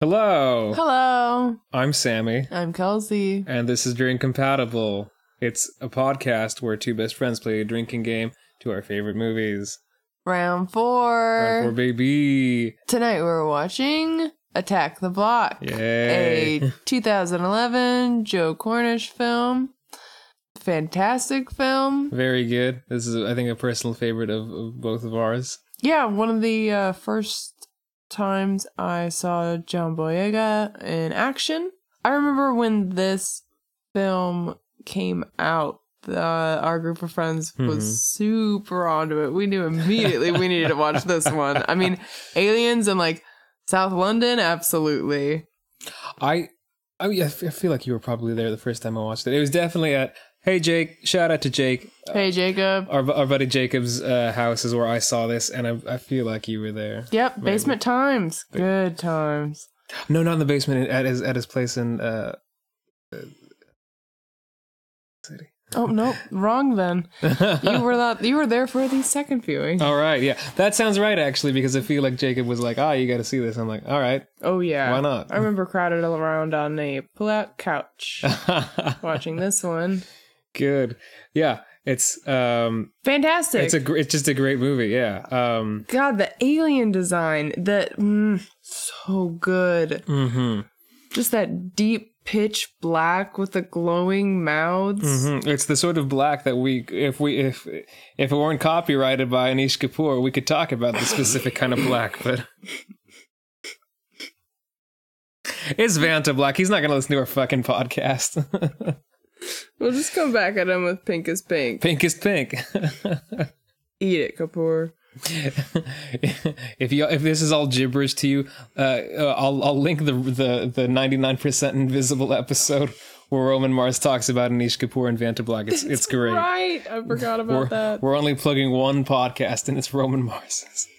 Hello. Hello, I'm Sammy, I'm Kelsey. and this is Drink Compatible. It's a podcast where two best friends play a drinking game to our favorite movies. Round four. Round for baby. Tonight we're watching Attack the Block, Yay. a 2011 Joe Cornish film. Fantastic film. Very good. This is, I think, a personal favorite of, of both of ours. Yeah, one of the uh, first times I saw John Boyega in action. I remember when this film came out. Uh, our group of friends was Mhm. super onto it. We knew immediately we needed to watch this one. I mean, aliens and like South London, absolutely. I, I, mean, I feel like you were probably there the first time I watched it. It was definitely at, hey, Jake, shout out to Jake. Hey, Jacob. Our, our buddy Jacob's uh, house is where I saw this, and I, I feel like you were there. Yep, basement times. Good times. No, not in the basement, at his, at his place in, uh, city. Oh nope, wrong then. You were not. You were there for the second viewing. All right, yeah, that sounds right actually, because I feel like Jacob was like, "Ah, you got to see this." I'm like, "All right, Oh yeah. why not?" I remember crowded around on a pull-out couch watching this one. Good, yeah. It's um, Fantastic. it's a it's just a great movie. Yeah. Um. God, the alien design that mm, so good. hmm Just that deep pitch black with the glowing mouths. hmm It's the sort of black that we, if we, if if it weren't copyrighted by Anish Kapoor, we could talk about the specific kind of black, but. It's Vanta Black. He's not going to listen to our fucking podcast. We'll just come back at him with pink is pink. pink is pink. Eat it, Kapoor. if you if this is all gibberish to you, uh, uh, I'll I'll link the the the ninety nine percent invisible episode where Roman Mars talks about Anish Kapoor and Vanta Black. It's it's great. Right, I forgot about We're, that. we're only plugging one podcast and it's Roman Mars.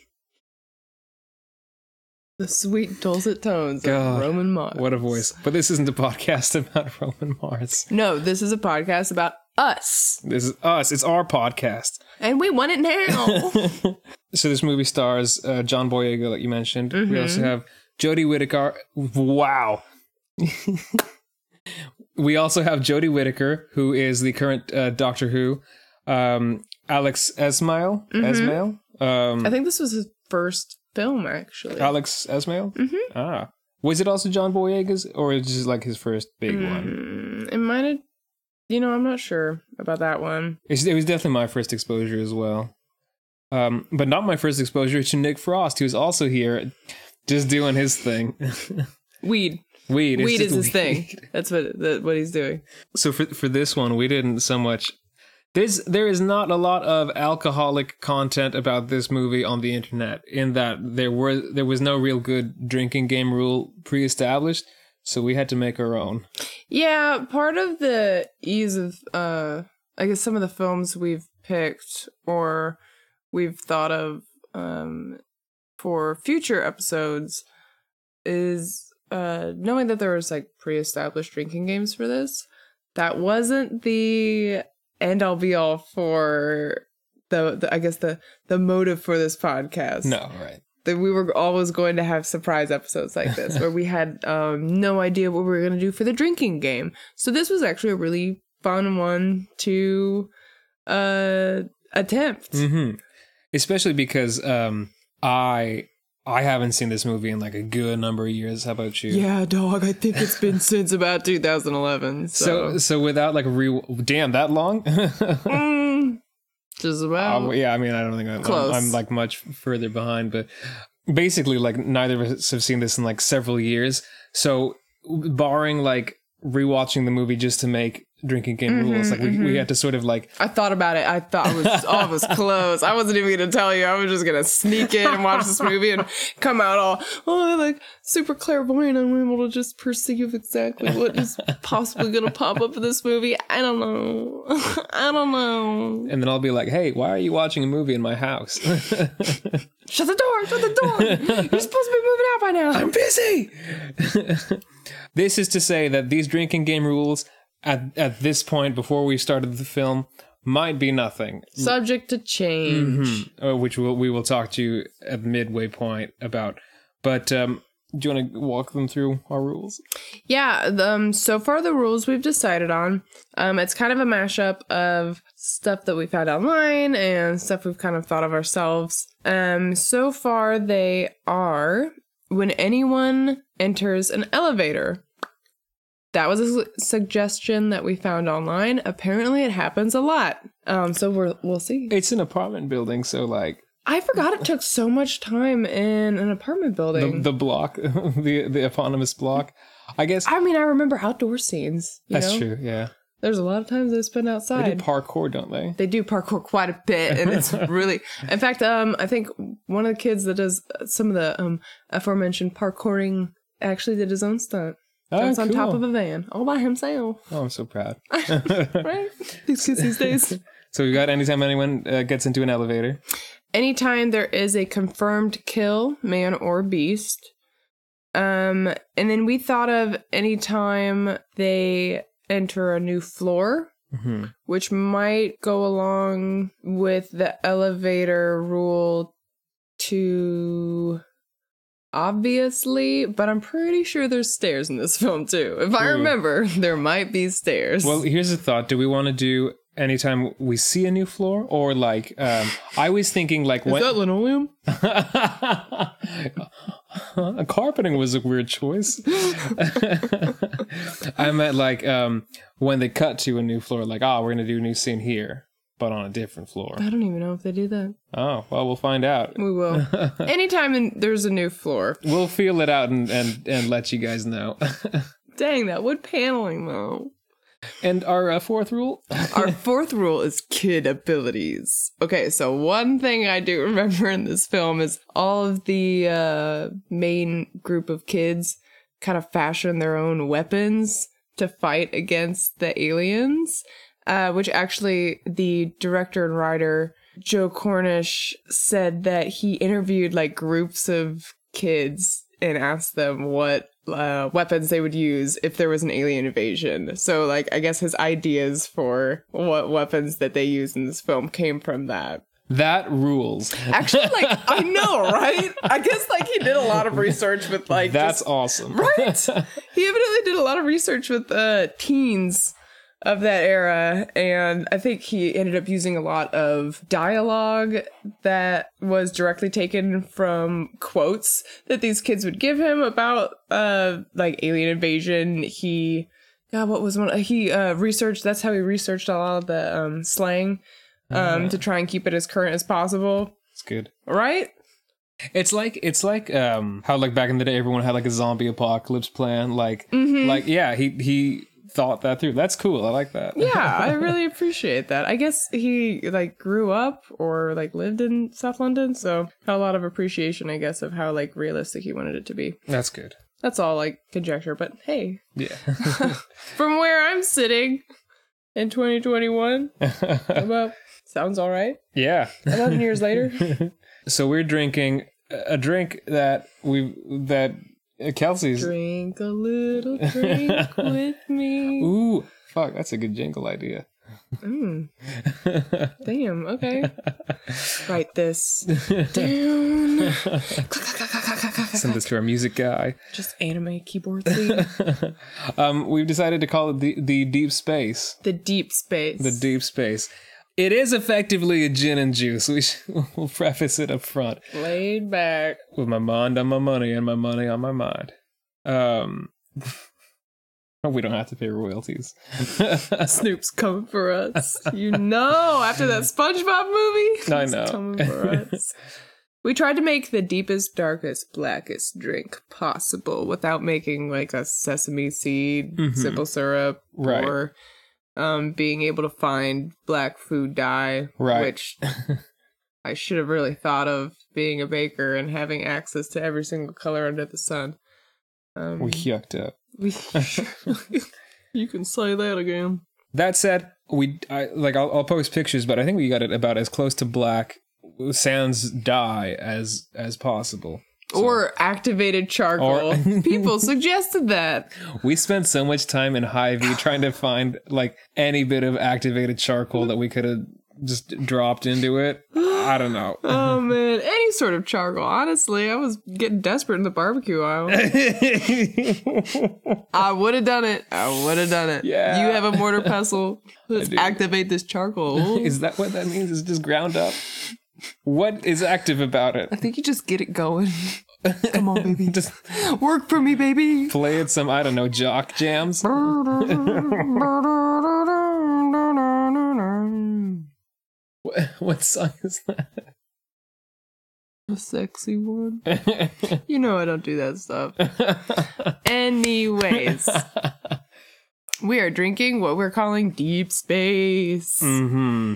The sweet dulcet tones God, of Roman Mars. What a voice! But this isn't a podcast about Roman Mars. No, this is a podcast about us, This is us. It's our podcast. and we want it now. So this movie stars uh, John Boyega, like you mentioned. We Mm-hmm. also have Jodie Whittaker. Wow. we also have Jodie Whittaker, who is the current uh, Doctor Who. Um, Alex Esmail. Esmail. Um, Mm-hmm. I think this was his first film, actually. Alex Esmail. Mhm. Ah. Was it also John Boyega's, or is it just like his first big one? Mm, it might have. You know, I'm not sure about that one. It's, it was definitely my first exposure as well. Um, but not my first exposure to Nick Frost, who's also here, just doing his thing. Weed. weed. Weed is his weed. thing. That's what that, what he's doing. So for for this one, we didn't so much. There's there is not a lot of alcoholic content about this movie on the internet. In that there were there was no real good drinking game rule pre-established, so we had to make our own. Yeah, part of the ease of uh I guess some of the films we've picked or we've thought of um for future episodes is uh knowing that there was like pre-established drinking games for this. That wasn't the end all be all for the, the I guess the the motive for this podcast No, right? that we were always going to have surprise episodes like this where we had um, no idea what we were going to do for the drinking game. So this was actually a really fun one to uh, attempt. Mm-hmm. Especially because um, I I haven't seen this movie in like a good number of years. How about you? Yeah, dog. I think it's been since about 2011. So So, so without like re damn that long. Mm, just about. Um, yeah, I mean, I don't think I'm, Close. I'm, like much further behind, but basically, like neither of us have seen this in like several years. So, barring like rewatching the movie just to make drinking game Mm-hmm, rules, like we, we had to sort of like I thought about it. I thought it was all was close. I wasn't even gonna tell you. I was just gonna sneak in and watch this movie and come out all oh like super clairvoyant. I'm able to just perceive exactly what is possibly gonna pop up in this movie. I don't know. I don't know. and then I'll be like, "Hey, why are you watching a movie in my house?" Shut the door. Shut the door. You're supposed to be moving out by now. I'm busy. This is to say that these drinking game rules at at this point before we started the film might be nothing, Subject to change. uh, which we'll, we will talk to you at midway point about. But um, do you want to walk them through our rules? Yeah, um, so far the rules we've decided on, um, it's kind of a mashup of stuff that we've had online and stuff we've kind of thought of ourselves. Um, so far they are when anyone enters an elevator. That was a su- suggestion that we found online. Apparently, it happens a lot. Um, so we're we'll see. It's an apartment building, so like I forgot it took so much time in an apartment building. the block, the the eponymous block. I guess I mean, I remember outdoor scenes. You that's know? true. Yeah, There's a lot of times they spend outside. they do parkour, don't they? they do parkour quite a bit and it's really in fact um i think one of the kids that does some of the um aforementioned parkouring actually did his own stunt. Oh, that's on top of a van all by himself. Oh, I'm so proud. right? These kids these days. So we got anytime anyone uh, gets into an elevator. anytime there is a confirmed kill man or beast um and then we thought of anytime they enter a new floor hmm which might go along with the elevator rule to obviously, but I'm pretty sure there's stairs in this film too. If I remember, there might be stairs. Well, here's a thought: Do we want to do anytime we see a new floor, or like um, I was thinking like is when that linoleum? a carpeting was a weird choice. I meant like um, when they cut to a new floor, like oh, we're gonna do a new scene here, but on a different floor. I don't even know if they do that. Oh, well, we'll find out. We will. Anytime in, there's a new floor. We'll feel it out and and and let you guys know. Dang, that wood paneling though. and our uh, fourth rule. Our fourth rule is kid abilities. Okay, so one thing I do remember in this film is all of the uh, main group of kids kind of fashion their own weapons to fight against the aliens, uh, which actually the director and writer Joe Cornish said that he interviewed like groups of kids and asked them what uh, weapons they would use if there was an alien invasion. So, like, I guess his ideas for what weapons that they use in this film came from that. That rules. Actually, like, I know, right? I guess like he did a lot of research with like That's just- awesome. right. he evidently did a lot of research with uh, teens of that era, and I think he ended up using a lot of dialogue that was directly taken from quotes that these kids would give him about uh like alien invasion. He God, what was one he uh researched that's how he researched a lot of the um slang um to try and keep it as current as possible. It's good. Right? It's like it's like um how like back in the day everyone had like a zombie apocalypse plan. Like Mm-hmm. like yeah, he he thought that through. That's cool. I like that. yeah, I really appreciate that. I guess he like grew up or like lived in South London, so had a lot of appreciation, I guess, of how like realistic he wanted it to be. That's good. That's all like conjecture, but hey, Yeah. from where I'm sitting in 2021, about sounds all right. yeah. 11 years later, So we're drinking a drink that we that Kelsey's. drink a little drink with me. Ooh, fuck! That's a good jingle idea. Mm, damn. Okay. Write this down. Send this to our music guy. Just anime keyboard um, we've decided to call it the the deep space. The deep space. The deep space. It is effectively a gin and juice. We sh- we'll preface it up front Laid back. with my mind on my money and my money on my mind. Um, we don't have to pay royalties. Snoop's coming for us. You know, after that SpongeBob movie. I know. Coming for us. We tried to make the deepest, darkest, blackest drink possible without making like a sesame seed Mhm. simple syrup Right. or um, being able to find black food dye, Right. which I should have really thought of being a baker and having access to every single color under the sun. Um, we yucked up. we- you can say that again. That said, we I, like I'll, I'll post pictures, but I think we got it about as close to black sans dye as as possible. Or activated charcoal. Or- People suggested that. We spent so much time in Hy-Vee trying to find like any bit of activated charcoal that we could have just dropped into it. I don't know. Oh man, any sort of charcoal. Honestly, I was getting desperate in the barbecue aisle. I would have done it. I would have done it. Yeah. You have a mortar pestle. Let's activate this charcoal. is that what that means? It's just ground up. What is active about it? I think you just get it going. Come on, baby. Just Work for me, baby. play it some I don't know jock jams. What, what song is that? A sexy one. You know I don't do that stuff. Anyways, we are drinking what we're calling deep space. hmm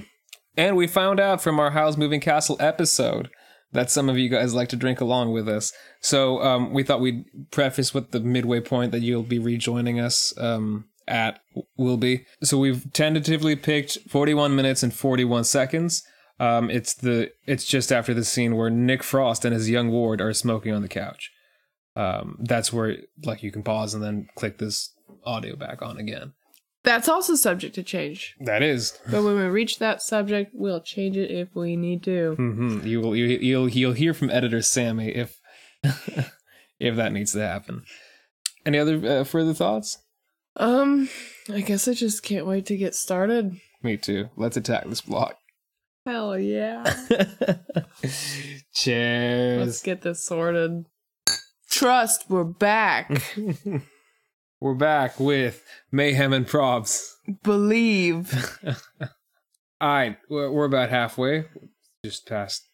And we found out from our Howl's Moving Castle episode that some of you guys like to drink along with us. So um, we thought we'd preface with the midway point that you'll be rejoining us um, at will be. So we've tentatively picked 41 minutes and 41 seconds. Um, it's the it's just after the scene where Nick Frost and his young ward are smoking on the couch. Um, that's where like you can pause and then click this audio back on again. That's also subject to change. That is. But when we reach that subject, we'll change it if we need to. hmm You will you, you'll you'll hear from editor Sammy if if that needs to happen. Any other uh, further thoughts? Um, I guess I just can't wait to get started. Me too. Let's attack this block. Hell yeah. Cheers. Let's get this sorted. Trust, we're back. We're back with mayhem and probs. Believe. All right, we're, about halfway, just past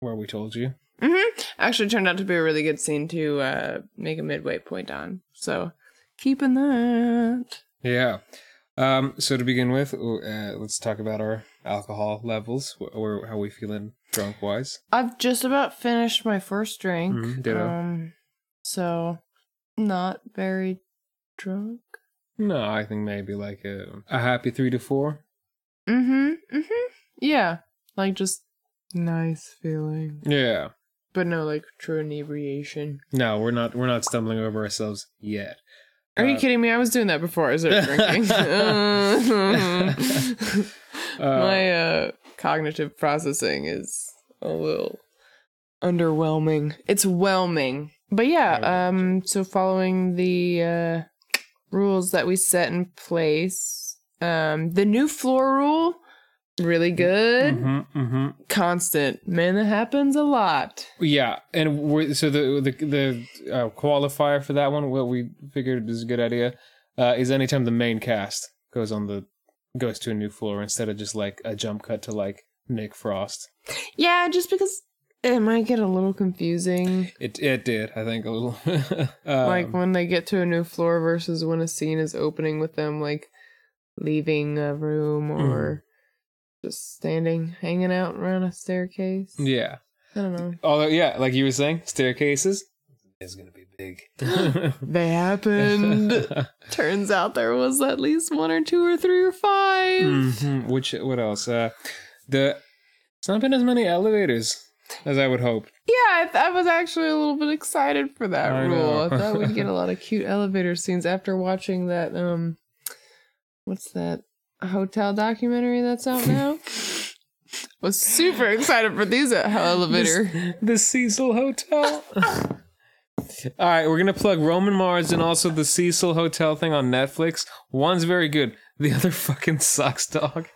where we told you. hmm Actually, turned out to be a really good scene to uh, make a midway point on. So, keeping that. Yeah. Um. So to begin with, uh, let's talk about our alcohol levels, or how we feeling drunk wise. I've just about finished my first drink. Mhm, ditto. Um, so not very drunk. No, I think maybe like a, a happy three to four. Mm-hmm. Mm-hmm. Yeah. Like just nice feeling. Yeah. But no like true inebriation. No, we're not. We're not stumbling over ourselves yet. Are you Uh, kidding me? I was doing that before I started drinking. Uh, My uh cognitive processing is a little underwhelming. It's whelming. But yeah, um so following the uh rules that we set in place, um the new floor rule really good. mhm, mhm. Constant. Man, that happens a lot. Yeah, and we're, so the the the uh, qualifier for that one, what we figured is a good idea, uh, is anytime the main cast goes on the goes to a new floor instead of just like a jump cut to like Nick Frost. Yeah, just because it might get a little confusing. It it did, I think, a little. um, like when they get to a new floor versus when a scene is opening with them like leaving a room or just standing hanging out around a staircase yeah. i don't know Although, yeah, like you were saying, staircases is gonna be big. they happened turns out there was at least one or two or three or 5 Mhm. Which what else? Uh, the it's not been as many elevators as I would hope. yeah I, th- I was actually a little bit excited for that I rule i thought we'd get a lot of cute elevator scenes after watching that um what's that hotel documentary that's out now was super excited for these elevator This- the Cecil Hotel. All right, we're gonna plug Roman Mars and also the Cecil Hotel thing on Netflix. One's very good. The other fucking sucks, dog.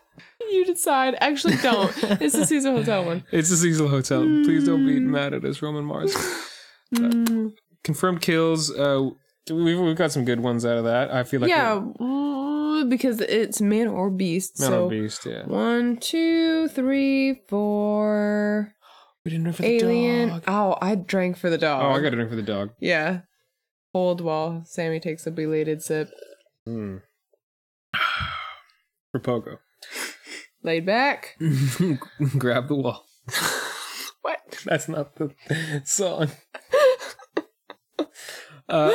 You decide. Actually, don't. It's the Caesar Hotel one. It's the Cecil Hotel. Please don't be mad at us, Roman Mars. Mm, Confirmed kills. Uh, we've we've got some good ones out of that. I feel like yeah, mm, because it's man or beast. Man so on Beast. Yeah, one, two, three, four. we didn't know for the Alien. dog. Oh, I drank for the dog. Oh, I got to drink for the dog. Yeah. Hold while Sammy takes a belated sip. Mm. For Pogo. Laid back. Grab the wall. What? That's not the song. Uh,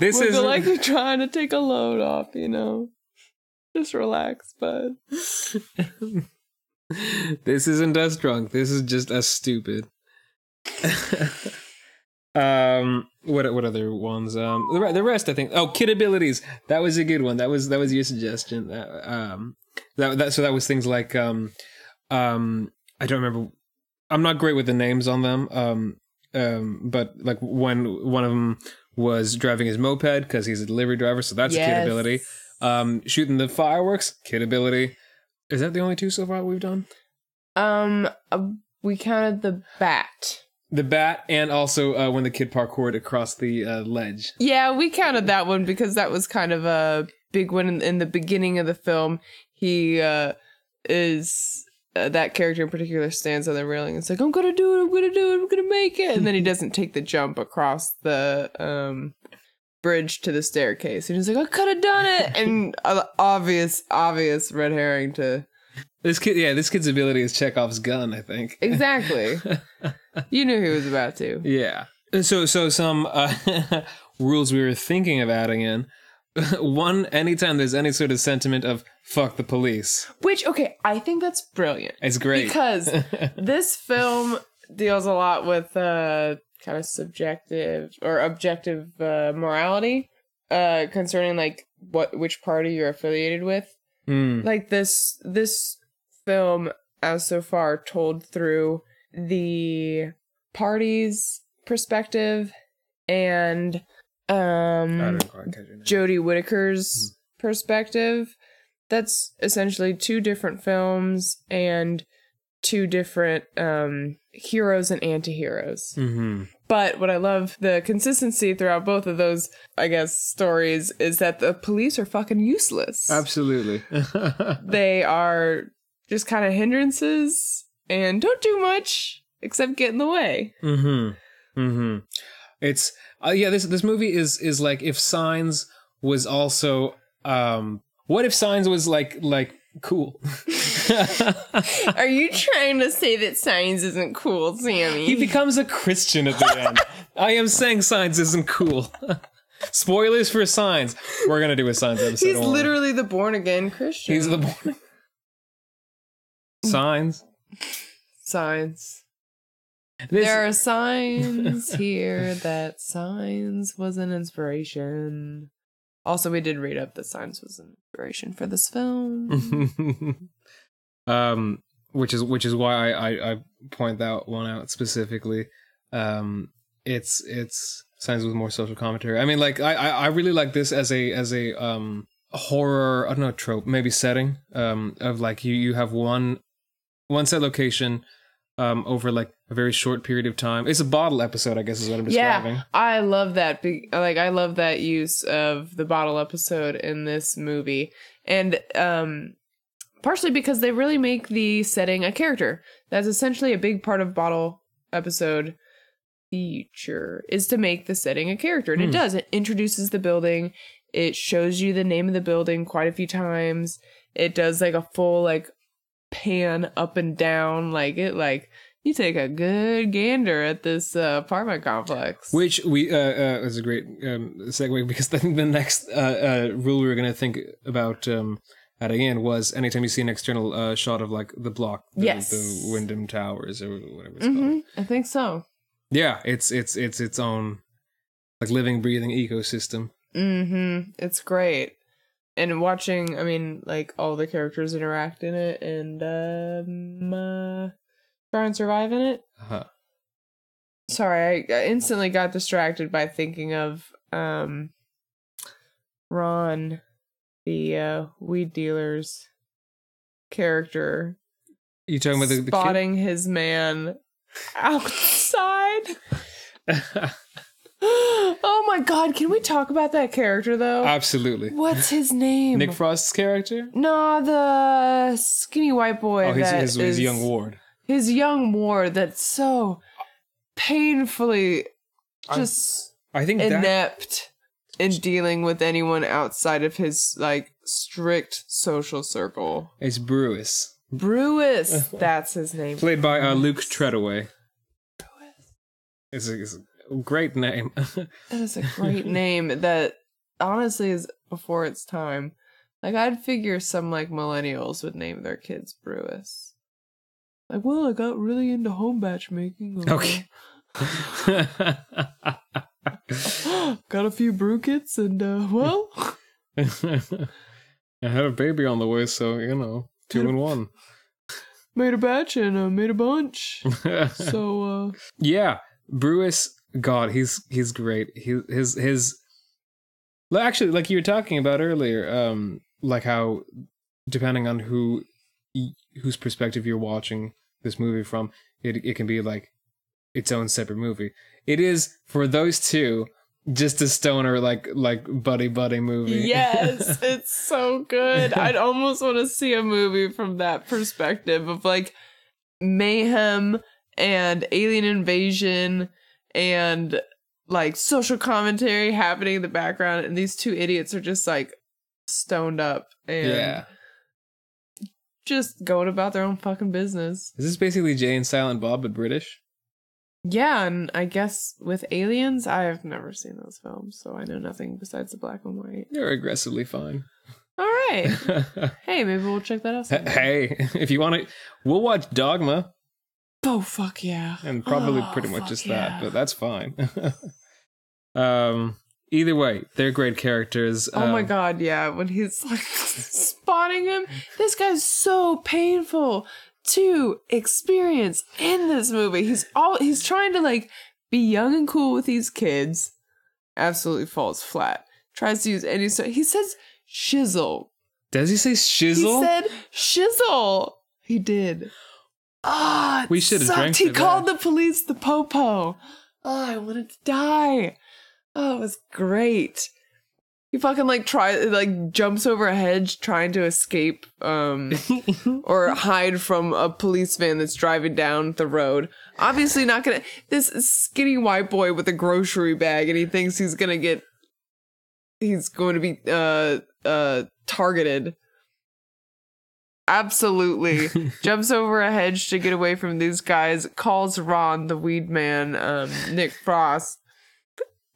this is like you're trying to take a load off, you know. Just relax, bud. this isn't us drunk. This is just us stupid. Um, what what other ones? Um, the, the rest I think. Oh, kid abilities. That was a good one. That was that was your suggestion. Uh, um, that that so that was things like um, um, I don't remember. I'm not great with the names on them. Um, um, but like when one of them was driving his moped because he's a delivery driver, so that's a kid ability. Um, shooting the fireworks, kid ability. Is that the only two so far we've done? Um, uh, we counted the bat. The bat, and also uh, when the kid parkoured across the uh, ledge. Yeah, we counted that one because that was kind of a big one in, in the beginning of the film. He uh, is uh, that character in particular stands on the railing. and It's like I'm gonna do it. I'm gonna do it. I'm gonna make it. And then he doesn't take the jump across the um bridge to the staircase. And he's like, I could have done it. And uh, obvious, obvious red herring to This kid, yeah, this kid's ability is Chekhov's gun. I think. exactly. you knew he was about to. Yeah. So so some uh, rules we were thinking of adding in. One, anytime there's any sort of sentiment of "fuck the police," Which okay, I think that's brilliant. it's great. because this film deals a lot with uh kind of subjective or objective uh, morality uh concerning like what which party you're affiliated with Hmm. like this this film as so far told through the party's perspective and um don't quite catch. Jodie Whittaker's perspective. That's essentially two different films and two different um, heroes and anti-heroes. Mm-hmm. But what I love the consistency throughout both of those, I guess, stories is that the police are fucking useless. Absolutely. They are just kind of hindrances and don't do much except get in the way. mm-hmm. Mm-hmm. It's uh, yeah. This this movie is is like if Signs was also um. What if Signs was like like cool? Are you trying to say that Signs isn't cool, Sammy? He becomes a Christian at the end. I am saying Signs isn't cool. Spoilers for Signs. We're gonna do a Signs episode. He's literally the born again Christian. He's the born. Signs. Signs. This, There are signs here that signs was an inspiration. Also, we did read up that signs was an inspiration for this film. um, which is which is why I, I I point that one out specifically. Um, it's it's signs with more social commentary. I mean, like I I, I really like this as a as a um horror I don't know trope maybe setting um of like you you have one one set location um over like a very short period of time. It's a bottle episode, I guess, is what I'm describing. yeah, I love that. Be- like, I love that use of the bottle episode in this movie, and um, partially because they really make the setting a character. That's essentially a big part of bottle episode feature is to make the setting a character, and it Hmm. does. It introduces the building. It shows you the name of the building quite a few times. It does like a full like pan up and down, like it like you take a good gander at this uh, apartment complex. Which we uh, uh is a great um, segue because I think the next uh, uh rule we were gonna think about um adding in was anytime you see an external uh shot of like the block, the, Yes. the Wyndham Towers or whatever it's hmm called. I think so. Yeah, it's it's it's its own like living, breathing ecosystem. Mm-hmm. It's great. And watching, I mean, like all the characters interact in it and um, uh, try and survive in it. Uh-huh. Sorry, I, I instantly got distracted by thinking of um, Ron, the uh, weed dealer's character, You talking about the, the spotting his man outside. oh my god, can we talk about that character though? Absolutely. What's his name? Nick Frost's character? no, the skinny white boy. Oh, his, that his, his is- young ward. His young ward that's so painfully just I think that inept in dealing with anyone outside of his like strict social circle. It's Brewis. Brewis, that's his name. Played by uh, Luke Treadaway. It's a, it's a great name. That is a great name that honestly is before its time. Like I'd figure some like millennials would name their kids Brewis. Like, well, I got really into home batch making. Okay. Got a few brew kits and uh, well, I had a baby on the way, so you know, two in one. made a batch and uh, made a bunch. So uh, yeah, Brewis, God, he's he's great. He his his. Actually, like you were talking about earlier, um, like how depending on who whose perspective you're watching this movie from, it it can be like its own separate movie. It is for those two just a stoner like like buddy buddy movie. yes, it's so good. I'd almost want to see a movie from that perspective of like mayhem and alien invasion and like social commentary happening in the background and these two idiots are just like stoned up and yeah. just going about their own fucking business. Is this basically Jay and Silent Bob but British? Yeah, and I guess with aliens, I've never seen those films, so I know nothing besides the black and white. They're aggressively fine. All right. hey, maybe we'll check that out. someday. hey, if you want to, we'll watch Dogma Oh fuck yeah. and probably Oh, pretty much just yeah. that, but that's fine. um, either way, they're great characters. Oh my Um, god, yeah. When he's like spotting him, this guy's so painful to experience in this movie. He's all he's trying to like be young and cool with these kids. Absolutely falls flat. Tries to use any so he says shizzle. Does he say shizzle? He said shizzle. He did. Ah, We should've sucked. drank He called that. the police the popo. Oh, I wanted to die. Oh, it was great. He fucking like try like jumps over a hedge trying to escape um or hide from a police van that's driving down the road. Obviously not gonna this skinny white boy with a grocery bag and he thinks he's gonna get he's going to be uh uh targeted. Absolutely. Jumps over a hedge to get away from these guys, calls Ron, the weed man, um, Nick Frost,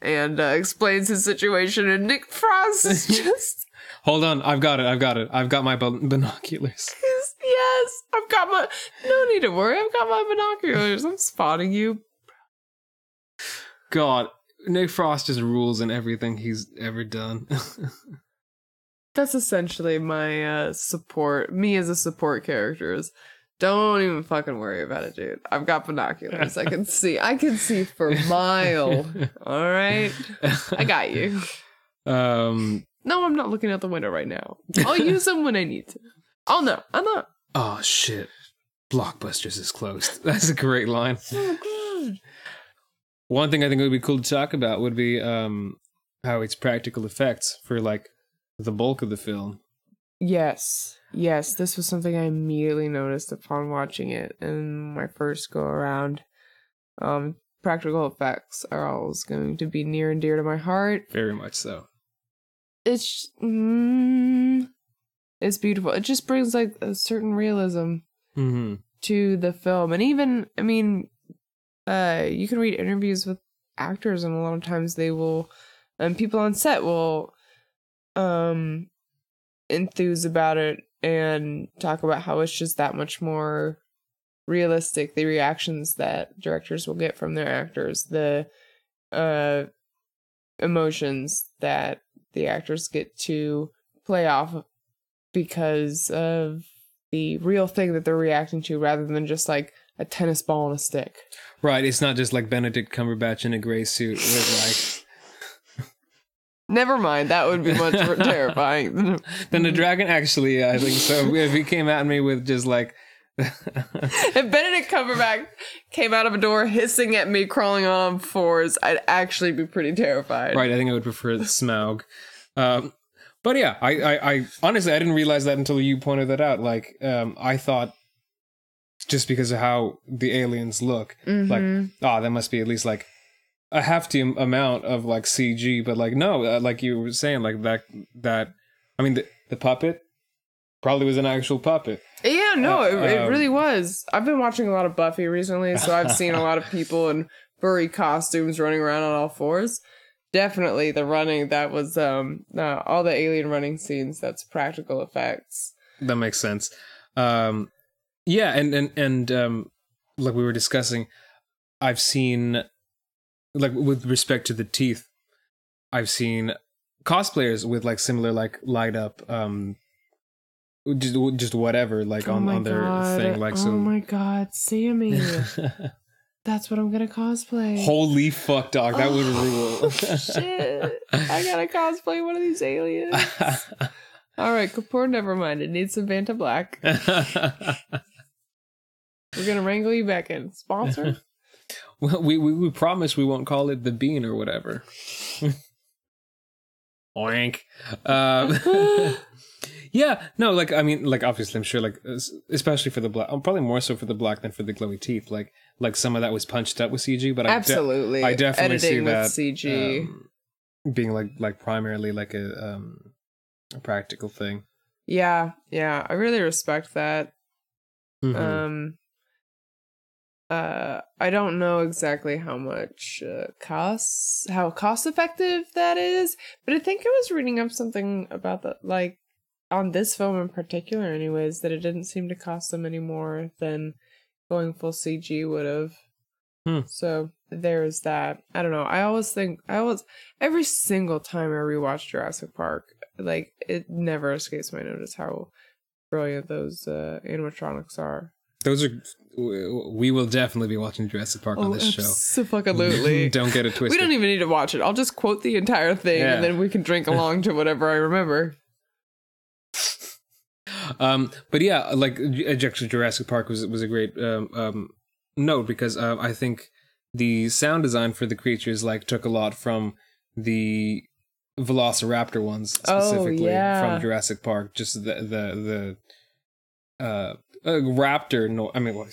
and uh, explains his situation. And Nick Frost is just, Hold on, I've got it. I've got it. I've got my bin- binoculars. he's, yes, I've got my, no need to worry, I've got my binoculars. I'm spotting you. God, Nick Frost just rules in everything he's ever done. That's essentially my uh, support, me as a support character is, don't even fucking worry about it, dude. I've got binoculars. I can see. I can see for a mile. All right. I got you. Um. No, I'm not looking out the window right now. I'll use them when I need to. Oh no, I'm not. Oh shit. Blockbusters is closed. That's a great line. Oh god. One thing I think would be cool to talk about would be um how its practical effects for like the bulk of the film. Yes, yes. This was something I immediately noticed upon watching it in my first go around. Um, practical effects are always going to be near and dear to my heart. Very much so. It's mm, it's beautiful. It just brings like a certain realism Mm-hmm. to the film and even i mean uh you can read interviews with actors and a lot of times they will and people on set will um enthuse about it and talk about how it's just that much more realistic the reactions that directors will get from their actors the uh emotions that the actors get to play off because of the real thing that they're reacting to rather than just like a tennis ball and a stick. Right. It's not just like Benedict Cumberbatch in a gray suit with Never mind, that would be much more terrifying. than- then the dragon actually I think so. If he came at me with just like if Benedict Cumberbatch came out of a door hissing at me, crawling on all fours, I'd actually be pretty terrified. Right, I think I would prefer the Smaug. Um, but yeah, I, I, I honestly I didn't realize that until you pointed that out. Like, um, I thought just because of how the aliens look, like, Mhm. oh, that must be at least like a hefty amount of like CG. But like, no, uh, like you were saying, like that that I mean, the the puppet probably was an actual puppet. Yeah, no, Uh, it, it um, really was. I've been watching a lot of Buffy recently, so I've seen a lot of people in furry costumes running around on all fours. Definitely the running that was um uh, all the alien running scenes. That's practical effects. That makes sense. Um, yeah, and and and um, like we were discussing, I've seen like with respect to the teeth, I've seen cosplayers with like similar like light up um just just whatever like Oh on on their God. thing like oh so my god, Sammy. That's what I'm gonna cosplay. holy fuck dog that would Oh, rule shit. I gotta cosplay one of these aliens. All right, Kapoor, never mind. It needs some Vanta Black. We're gonna wrangle you back in. Sponsor? Well, we, we we promise we won't call it the bean or whatever oink um yeah no like i mean like obviously i'm sure like especially for the black um, probably more so for the black than for the glowy teeth like like some of that was punched up with cg but I de- Absolutely. I definitely Editing see with that CG. um, being like like primarily like a um a practical thing yeah, yeah. I really respect that. Mhm. Um uh I don't know exactly how much uh, costs how cost effective that is, but I think I was reading up something about that like on this film in particular anyways that it didn't seem to cost them any more than going full CG would have. Hmm. So there's that. I don't know. I always think I always every single time I rewatch Jurassic Park, like it never escapes my notice how brilliant those uh, animatronics are. Those are we will definitely be watching jurassic park on this show So fuck absolutely. don't get it twisted we don't even need to watch it. I'll just quote the entire thing Yeah. and then we can drink along to whatever I remember. um but yeah like actually jurassic park was was a great um um note because uh, i think the sound design for the creatures like took a lot from the velociraptor ones Oh, specifically yeah. from jurassic park just the the the uh, uh raptor no i mean what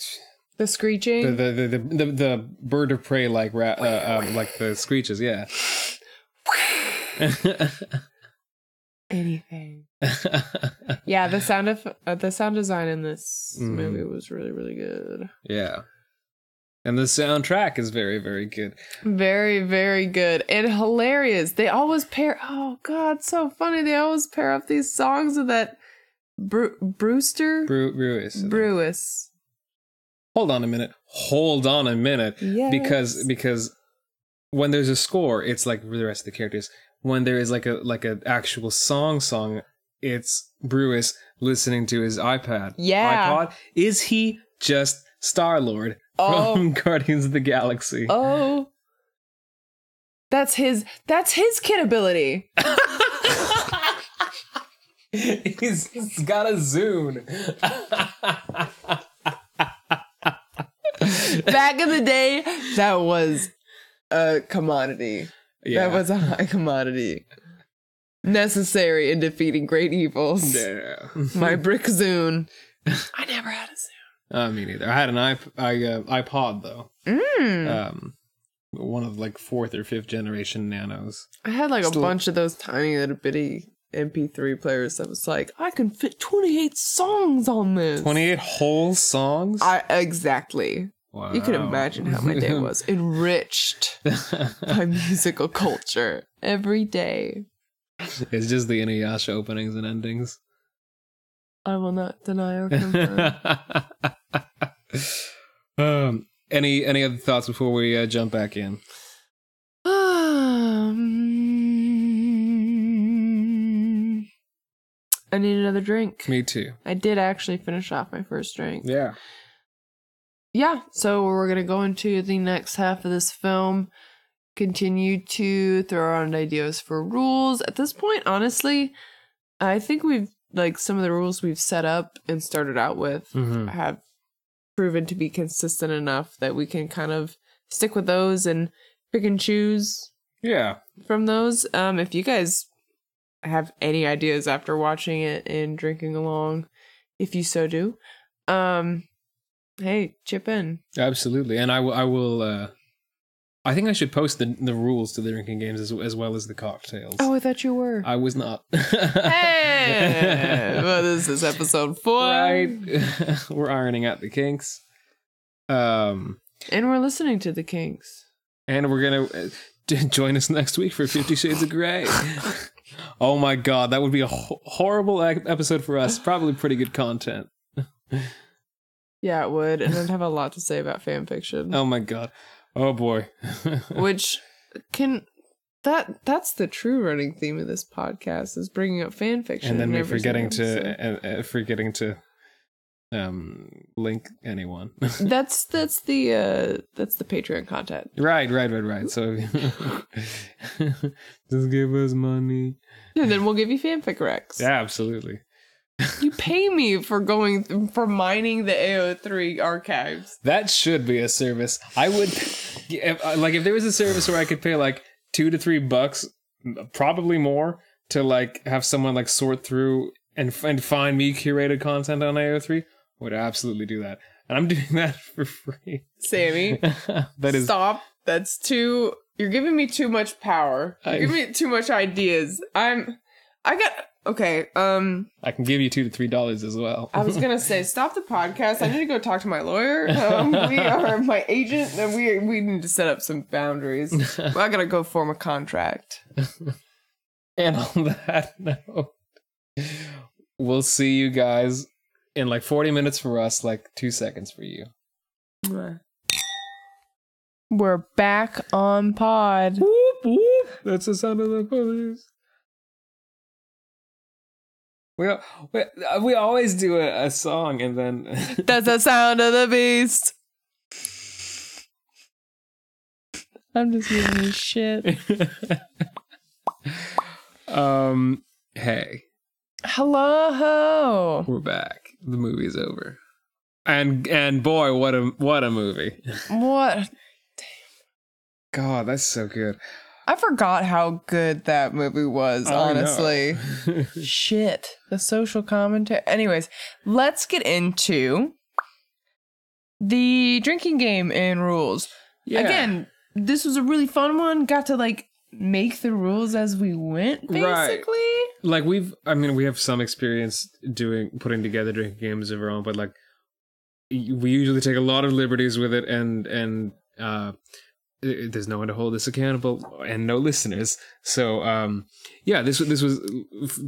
The screeching. the the, the the the the bird of prey like ra- uh, um, like the screeches yeah Anything. Yeah, the sound of uh, the sound design in this Mhm. movie was really really good. yeah and the soundtrack is very very good Very very good and hilarious. They always pair. Oh god, so funny. They always pair up these songs with that Bru- Brewster Bru- Brewis. Brewis. hold on a minute hold on a minute Yes. because because when there's a score it's like the rest of the characters when there is like a like an actual song song it's Brewis listening to his iPad Yeah. iPod is he just Star Lord Oh. from Guardians of the Galaxy Oh. That's his that's his kid ability. he's, he's got a Zune Back in the day, that was a commodity. yeah That was a high commodity. Necessary in defeating great evils. yeah. My brick Zune. I never had a Zune. Uh, me neither. I had an iP- I, uh, iPod though. Mm. Um, one of like fourth or fifth generation nanos. I had like a bunch of those tiny little bitty MP3 players that was like, I can fit 28 songs on this. Twenty eight whole songs. I exactly. wow. You can imagine how my day was enriched by musical culture every day. it's just the Inuyasha openings and endings. I will not deny or confirm. um, any any other thoughts before we uh, jump back in? I need another drink. Me too. I did actually finish off my first drink. Yeah. Yeah, so we're gonna go into the next half of this film. Continue to throw around ideas for rules. At this point, honestly, I think we've like some of the rules we've set up and started out with Mm-hmm. have proven to be consistent enough that we can kind of stick with those and pick and choose Yeah. from those. Um, if you guys have any ideas after watching it and drinking along, if you so do, um, hey, chip in. Absolutely. And I will. I will. Uh, I think I should post the the rules to the drinking games as, as well as the cocktails. Oh, I thought you were. I was not. hey, well, this is episode four, right. we're ironing out the kinks. Um, and we're listening to the Kinks. and we're gonna uh, join us next week for Fifty Shades of Grey. Oh my god, that would be a ho- horrible episode for us. Probably pretty good content. Yeah, it would, and I'd have a lot to say about fan fiction. Oh my god. Oh boy. which can that that's the true running theme of this podcast is bringing up fan fiction. and then me forgetting to uh, forgetting to um link anyone. That's that's the uh that's the Patreon content. right, right, right, right. So just give us money. And then we'll give you fanfic recs. Yeah, absolutely. You pay me for going th- for mining the AO3 archives. That should be a service. I would if, uh, like if there was a service where I could pay like 2 to 3 bucks, probably more to like have someone like sort through and and find me curated content on AO3, I would absolutely do that. And I'm doing that for free. Sammy, that is stop. That's too you're giving me too much power. You're I- giving me too much ideas. I'm I got okay, um I can give you 2 to 3 dollars as well. I was gonna say stop the podcast. I need to go talk to my lawyer. Um, we are my agent, and we we need to set up some boundaries. I gotta go form a contract. And on that note, we'll see you guys in like 40 minutes for us, like two seconds for you. We're back on pod. Whoop, whoop. That's the sound of the police. We, we, uh, we always do a, a song and then. That's the sound of the beast. I'm just giving you shit. um, hey, Hello. we're back. The movie's over. And and boy, what a what a movie! What? damn. God, that's so good. I forgot how good that movie was, honestly. Shit. The social commentary. Anyways, let's get into the drinking game and rules. Yeah. Again, this was a really fun one. Got to like make the rules as we went, Right. basically. like we've i mean we have some experience doing putting together drinking games of our own but like we usually take a lot of liberties with it and and uh there's no one to hold us accountable and no listeners so um yeah this was this was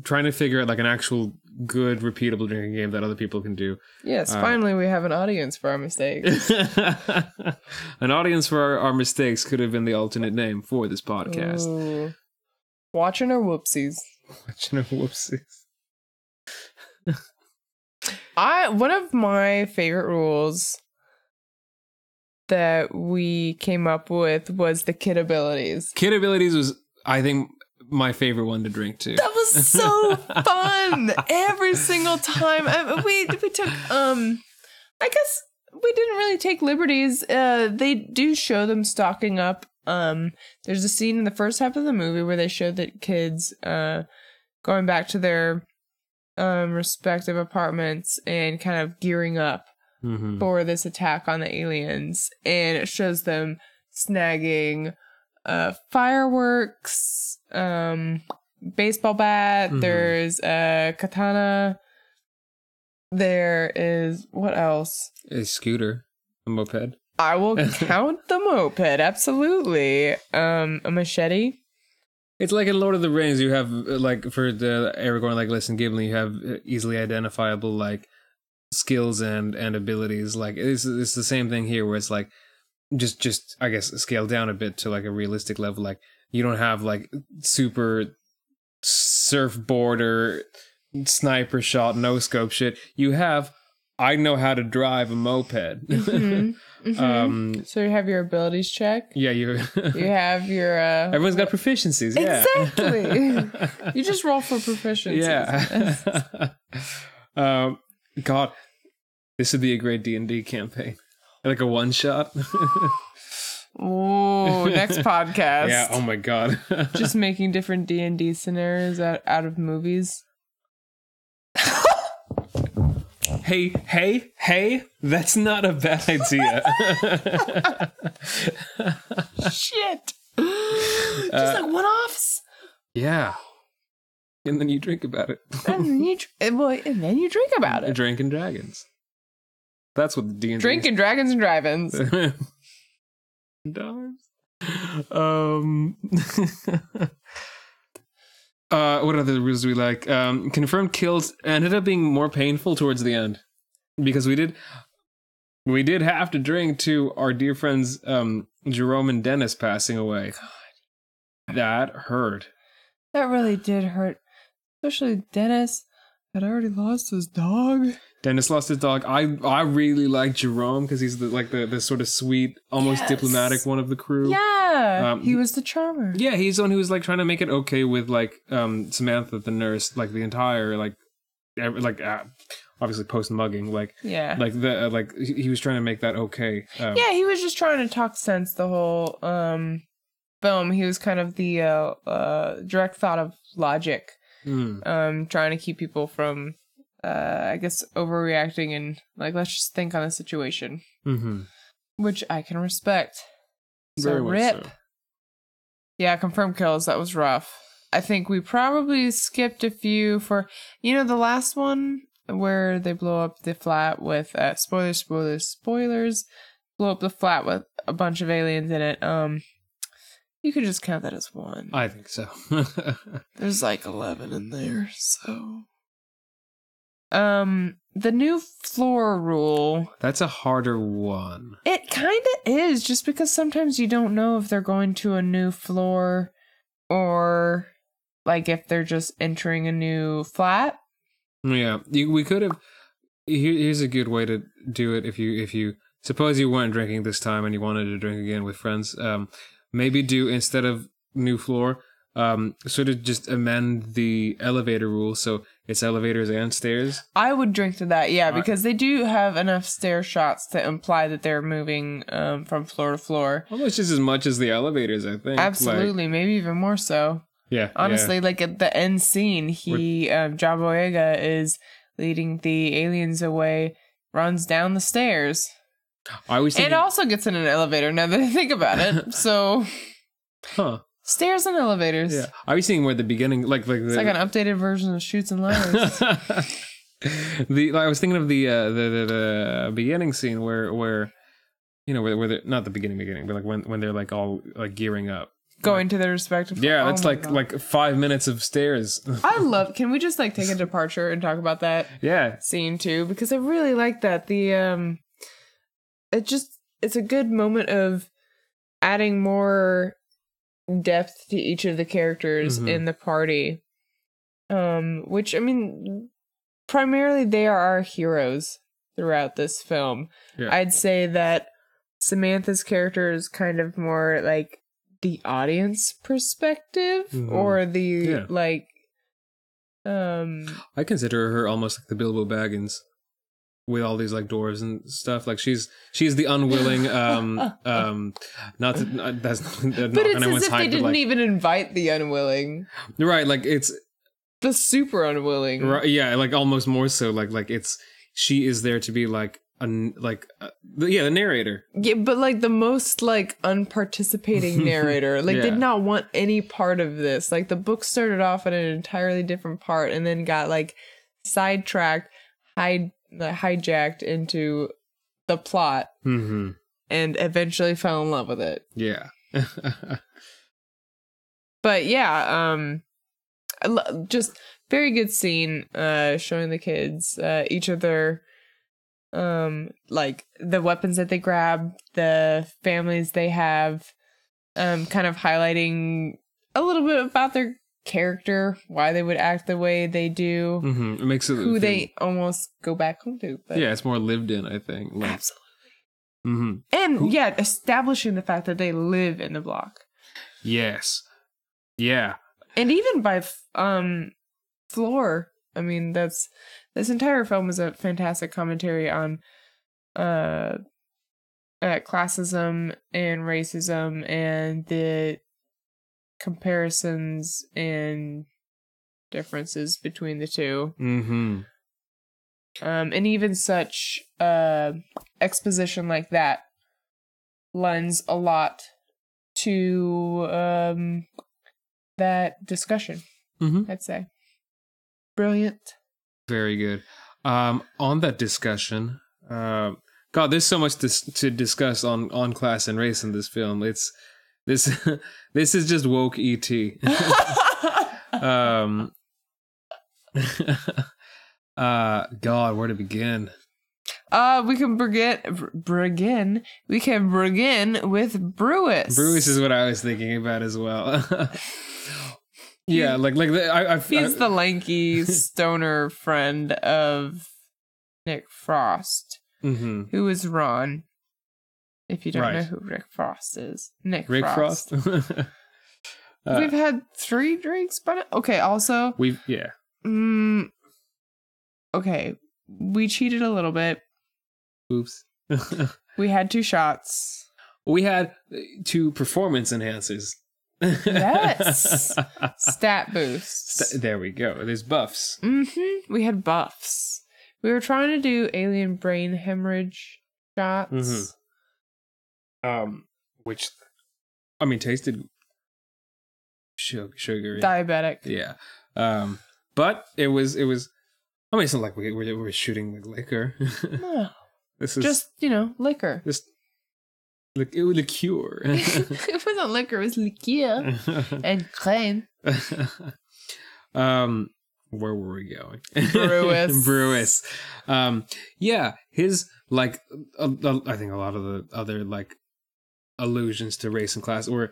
trying to figure out like an actual good repeatable drinking game that other people can do Yes, Uh, finally we have an audience for our mistakes. an audience for our, our mistakes could have been the alternate name for this podcast Ooh. Watching our whoopsies. Watching our whoopsies I one of my favorite rules that we came up with was the kid abilities. Kid abilities was, I think, my favorite one to drink too. That was so fun every single time. I, we we took um, I guess we didn't really take liberties. Uh, they do show them stocking up. Um, there's a scene in the first half of the movie where they show that kids uh going back to their um respective apartments and kind of gearing up Mhm. for this attack on the aliens and it shows them snagging uh fireworks um baseball bat Mhm. there's a katana there is what else A scooter, a moped. i will count the moped absolutely um a machete It's like in Lord of the Rings, you have uh, like for the Aragorn, like Listen Gimli, you have uh, easily identifiable like skills and and abilities. Like it's it's the same thing here, where it's like just just I guess scale down a bit to like a realistic level. Like you don't have like super surfboarder sniper shot, no scope shit. You have I know how to drive a moped. Mhm, mhm. um, so you have your abilities check yeah, you. you have your uh Everyone's got proficiencies. Yeah. Exactly. you just roll for proficiency Yeah. um, God, this would be a great D and D campaign, like a one shot. Ooh, next podcast. yeah. Oh my God. Just making different D and D scenarios out, out of movies. hey, hey, hey! That's not a bad idea. Shit. Just Uh, like one offs. yeah. And then you drink about it. And then you well, and then you drink about it. Drinking dragons. That's what the D and Drinking dragons and drive-ins. Dollars. Um. uh, what other rules do we like? Um, confirmed kills ended up being more painful towards the end because we did. we did have to drink to our dear friends um, Jerome and Dennis passing away. That hurt. That really did hurt. Especially Dennis had already lost his dog. Dennis lost his dog. I I really like Jerome because he's the like the, the sort of sweet, almost Yes. diplomatic one of the crew. Yeah. Um, he was the charmer. Yeah, he's the one who was like trying to make it okay with like um Samantha the nurse, like the entire like ev- like uh, obviously post mugging, like Yeah. like the uh, like he he was trying to make that okay. Um, yeah, he was just trying to talk sense the whole um film. He was kind of the uh, uh direct thought of logic. Mm, Um trying to keep people from uh I guess overreacting and like let's just think on the situation. mhm. Which I can respect. So Very much rip. so. Yeah, confirmed kills. That was rough. I think we probably skipped a few for you know the last one where they blow up the flat with uh, spoilers, spoilers, spoilers. Blow up the flat with a bunch of aliens in it. Um, you could just count that as one. I think so. There's like eleven in there, so. Um, the new floor rule That's a harder one. It kind of is, just because sometimes you don't know if they're going to a new floor or like if they're just entering a new flat. Yeah, you, we could have. Here, here's a good way to do it. If you if you suppose you weren't drinking this time and you wanted to drink again with friends, um, maybe do instead of new floor, um, sort of just amend the elevator rule so it's elevators and stairs. I would drink to that, yeah, because they do have enough stair shots to imply that they're moving um, from floor to floor. Almost just as much as the elevators, I think. Like, Absolutely, maybe even more so. yeah. Honestly, like at the end scene, he um, John Boyega is leading the aliens away, runs down the stairs. I and thinking, also gets in an elevator now that I think about it. So huh? stairs and elevators. Yeah, I was thinking where the beginning, like like the, It's like an updated version of Chutes and Ladders. the I was thinking of the uh, the, the the beginning scene where where you know where where they're not the beginning beginning but like when when they're like all like gearing up. Going to their respective. Yeah, Oh that's my like God. like five minutes of stairs. I love. Can we just like take a departure and talk about that yeah, scene too? Because I really like that. The um, it just it's a good moment of adding more depth to each of the characters Mhm. in the party. Um, which I mean, primarily they are our heroes throughout this film. Yeah. I'd say that Samantha's character is kind of more like the audience perspective Mhm. or the Yeah. like um I consider her almost like the Bilbo Baggins with all these like doors and stuff. Like she's she's the unwilling um um not that not- that's not but it's as if they hype, but, didn't like, even invite the unwilling right like it's the super unwilling Right, yeah, like almost more so. Like, like it's she is there to be like a like uh, yeah, the narrator. yeah but like the most like unparticipating narrator like Yeah. did not want any part of this like the book started off at an entirely different part and then got like sidetracked hide hijacked into the plot Mm-hmm. and eventually fell in love with it Yeah. but yeah um just very good scene uh showing the kids uh each of their um like the weapons that they grab the families they have um kind of highlighting a little bit about their character why they would act the way they do hmm It makes it who feel- they almost go back home to but yeah, it's more lived in. I think. Like, absolutely hmm and Who- yeah establishing the fact that they live in the block Yes. Yeah. and even by f- um floor i mean that's this entire film is a fantastic commentary on uh, uh classism and racism and the comparisons and differences between the two Mm-hmm. um and even such uh exposition like that lends a lot to um that discussion Mm-hmm. I'd say. Brilliant. Very good. Um, on that discussion, uh, God, there's so much dis- to discuss on on class and race in this film. It's this this is just woke ET. um, uh, God, where to begin? Uh, we can begin. Begin. We can begin with Brewis. Brewis is what I was thinking about as well. yeah, like like the, I, I, He's I- the lanky stoner friend of Nick Frost, Mhm. who is Ron. If you don't know who Rick Frost is, Nick Rick Frost. Frost. Uh, We've had three drinks, but okay. Also, We've yeah. mm, okay, we cheated a little bit. Oops. We had two shots. we had uh, two performance enhancers. Yes. Stat boosts. St- there we go. There's buffs. Mm-hmm. We had buffs. We were trying to do alien brain hemorrhage shots. Mhm. Um, which I mean tasted sugar, sugary. Diabetic. yeah. Um, but it was it was. I mean, it's not like we we were shooting with liquor. No, this is just you know, liquor. just like it was cure. it wasn't liquor. It was liqueur and crème. um, where were we going? Brewis. Brewis. Um, yeah, his like, uh, I think a lot of the other like allusions to race and class were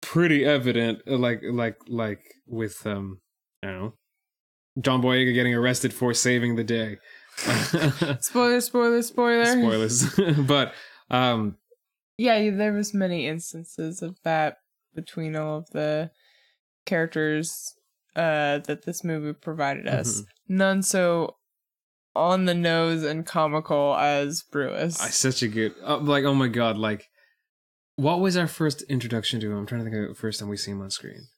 pretty evident. uh, Like, like, like with um, I don't know, John Boyega getting arrested for saving the day. Spoiler, spoiler, spoiler. Spoilers, but um, Yeah, there was many instances of that between all of the characters uh, that this movie provided us. Mm-hmm. None so on the nose and comical as Brewis. I such a good uh, like oh my god like what was our first introduction to him? I'm trying to think of the first time we see him on screen.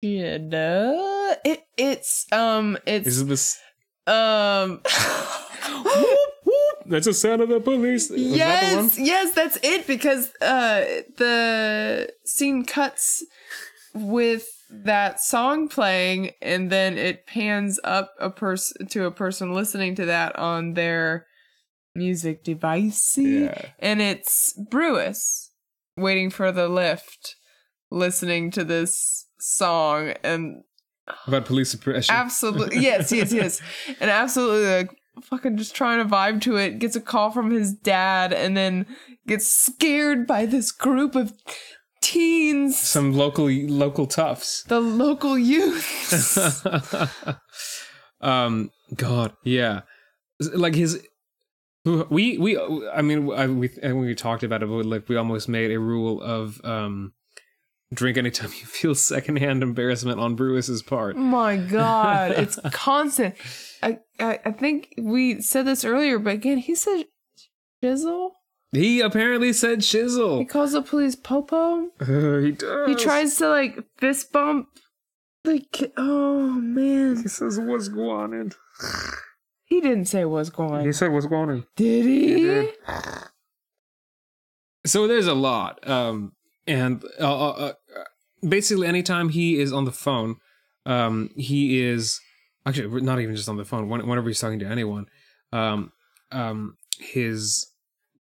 Yeah, duh. it it's um it's Is it this? um whoop, whoop. That's a sound of the police. That the yes yes that's it because uh the scene cuts with that song playing and then it pans up a person to a person listening to that on their music device Yeah. and it's Brewis waiting for the lift listening to this song and About police suppression. absolutely yes yes yes and absolutely like fucking just trying to vibe to it gets a call from his dad and then gets scared by this group of teens Some local local toughs. the local youth um. God. Yeah. Like his. We we I mean I, we and we talked about it, but like we almost made a rule of um, drink anytime you feel secondhand embarrassment on Brewis's part. my god it's constant I, I i think we said this earlier but again he said shizzle He apparently said chisel. he calls the police popo Uh, he does. he tries to like fist bump like oh man He says what's going on. He didn't say what's going He said what's going on. did he did. So there's a lot, um, and uh, uh, uh, basically anytime he is on the phone, um, he is actually not even just on the phone. Whenever he's talking to anyone, um, um, his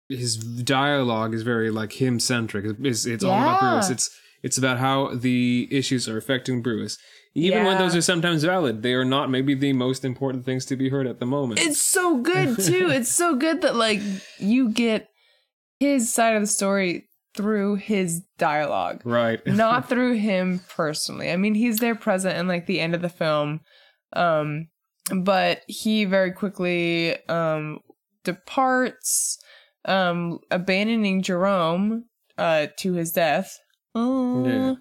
his dialogue is very like him centric. It's, it's all about Yeah. Brewis. It's it's about how the issues are affecting Brewis. Even when those are sometimes valid, they are not maybe the most important things to be heard at the moment. It's so good too. it's so good that like you get his side of the story through his dialogue, right. not through him personally. I mean, he's there present in like the end of the film. Um but he very quickly um departs um abandoning Jerome uh to his death. Oh. Yeah.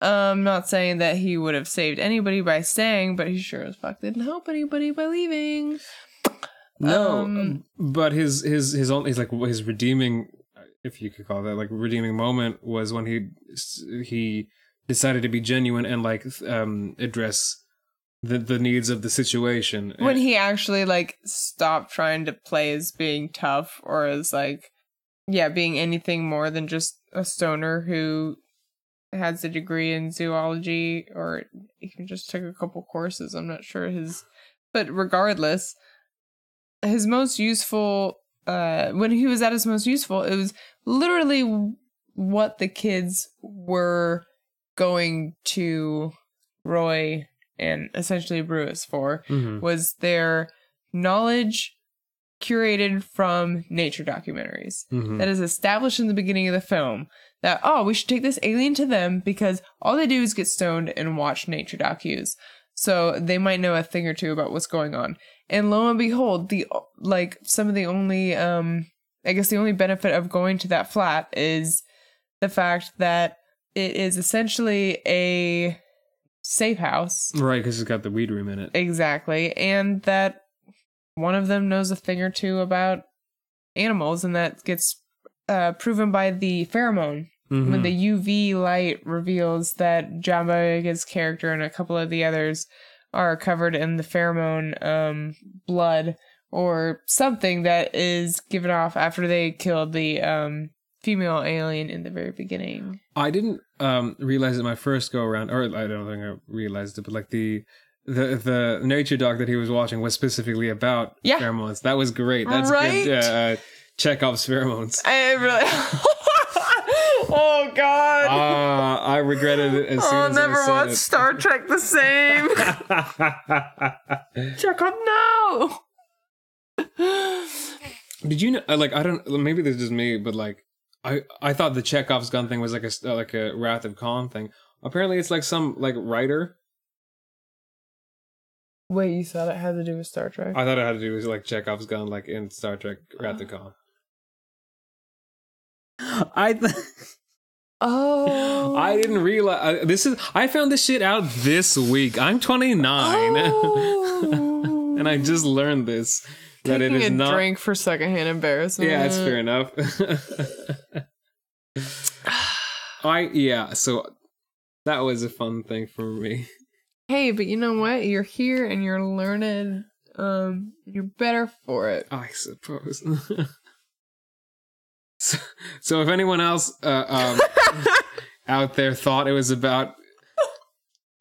Um, not saying that he would have saved anybody by staying, but he sure as fuck didn't help anybody by leaving. No, Um, but his his his only his like his redeeming, if you could call that like redeeming moment was when he he decided to be genuine and like um address the the needs of the situation. when he actually like stopped trying to play as being tough or as like yeah being anything more than just a stoner who has a degree in zoology or he just took a couple courses i'm not sure his but regardless his most useful uh when he was at his most useful it was literally what the kids were going to roy and essentially brewis for Mhm. was their knowledge curated from nature documentaries Mhm. that is established in the beginning of the film that oh we should take this alien to them because all they do is get stoned and watch nature docus so they might know a thing or two about what's going on and lo and behold the like some of the only um i guess the only benefit of going to that flat is the fact that it is essentially a safe house Right, because it's got the weed room in it. Exactly. And that one of them knows a thing or two about animals, and that gets uh, proven by the pheromone. Mhm. When the UV light reveals that John Boyega's character and a couple of the others are covered in the pheromone um, blood or something that is given off after they killed the um, female alien in the very beginning. I didn't um, realize it my first go around, or I don't think I realized it, but like the the the nature doc that he was watching was specifically about Yeah. pheromones. That was great. That's Right? good. Uh, Chekhov's pheromones. I really. oh, God. Ah, I regretted it as soon I'll as I never said watch it. Star Trek the same. Check up now. Did you know? uh, Like, I don't. Maybe this is me, but like, I I thought the Chekhov's gun thing was like a s- uh, like a Wrath of Khan thing. Apparently, it's like some like writer. Wait, you thought it had to do with Star Trek? I thought it had to do with like Chekhov's gun, like in Star Trek Wrath of Khan. I th- oh, I didn't realize uh, this is. I found this shit out this week. I'm 29, Oh. and I just learned this that Taking it is a not. drink for secondhand embarrassment. Yeah, it's fair enough. I yeah, so that was a fun thing for me. Hey, but you know what? You're here and you're learning. Um, you're better for it. I suppose. so, so if anyone else uh, um, out there thought it was about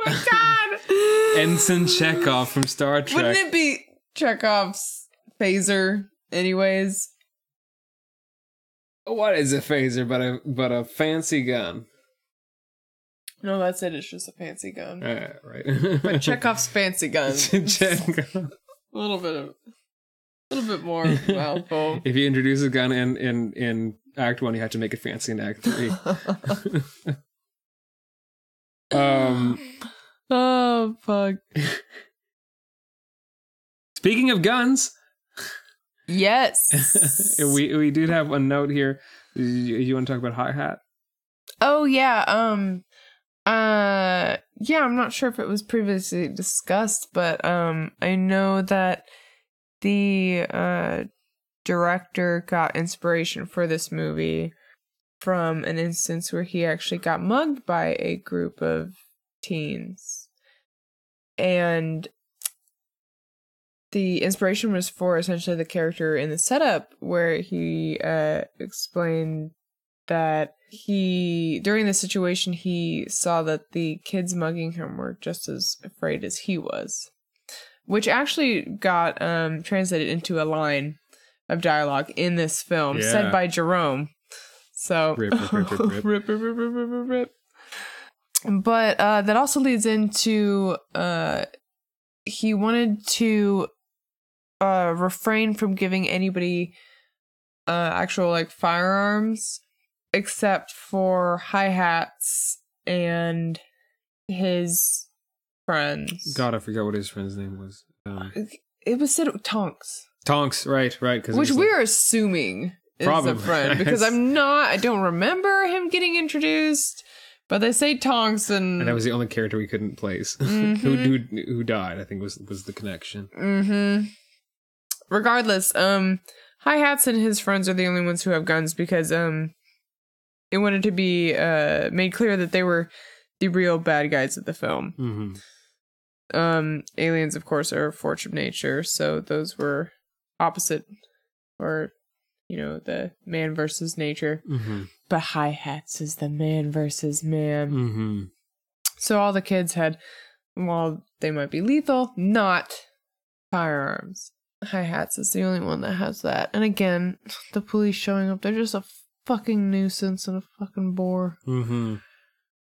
my God, Ensign Chekov from Star Trek, Wouldn't it be Chekhov's phaser, anyways? what is a phaser but a but a fancy gun? No, that's it. It's just a fancy gun. Uh, right. But Chekhov's fancy gun. Chekhov. A little bit of, little bit more mouthful. If you introduce a gun in in in Act One, you have to make it fancy in Act Three. um, oh fuck. speaking of guns, Yes. we we did have a note here. You, you want to talk about hi hat? oh yeah. Um. Uh. Yeah. I'm not sure if it was previously discussed, but um. I know that the uh director got inspiration for this movie from an instance where he actually got mugged by a group of teens. And the inspiration was for essentially the character in the setup where he uh, explained that he during the situation he saw that the kids mugging him were just as afraid as he was which actually got um, translated into a line of dialogue in this film Yeah. said by jerome so Rip, rip, rip, rip, rip. rip, rip, rip. But uh, that also leads into uh, he wanted to uh, refrain from giving anybody uh, actual like firearms except for hi hats and his friends. God, I forgot what his friend's name was. Um, It was said Tonks, Tonks, right, right. Because which we're assuming is Probably. a friend because I'm not. I don't remember him getting introduced, but they say Tonks and. and that was the only character we couldn't place. who, Mhm. who who died? I think was was the connection. Mm-hmm. Regardless, um, Hi Hats and his friends are the only ones who have guns because um, it wanted to be uh made clear that they were the real bad guys of the film. Mm-hmm. Um, aliens, of course, are a force of nature, so those were opposite, or you know, the man versus nature. Mm-hmm. But Hi Hats is the man versus man. Mm-hmm. So all the kids had, while they might be lethal, not firearms. Hi hats is the only one that has that. And again, the police showing up, they're just a fucking nuisance and a fucking bore. Mm-hmm.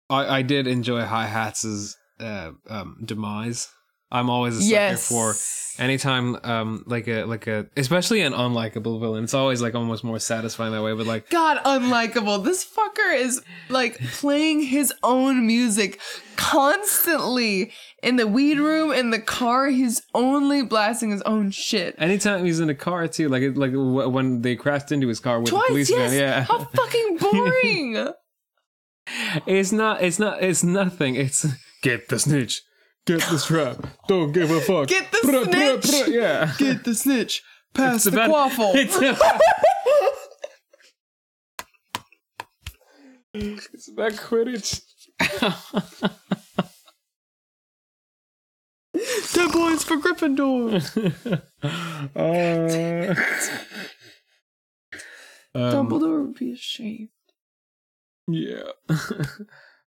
I I did enjoy Hi Hats' uh, um, demise. I'm always a sucker yes. for anytime um like a like a especially an unlikable villain. It's always like almost more satisfying that way. But like God, unlikable. This fucker is like playing his own music constantly in the weed room, in the car. He's only blasting his own shit. anytime he's in a car too, like it- like when they crashed into his car with the Twice, police yes. van. Yeah, How fucking boring. it's not. It's not. It's nothing. It's get the snitch. Get the strap. Don't give a fuck. Get the bruh, snitch. Yeah. Get the snitch. Pass It's the about- quaffle. It's about, it's about Quidditch. Ten points for Gryffindor. uh, um, Dumbledore would be ashamed. Yeah.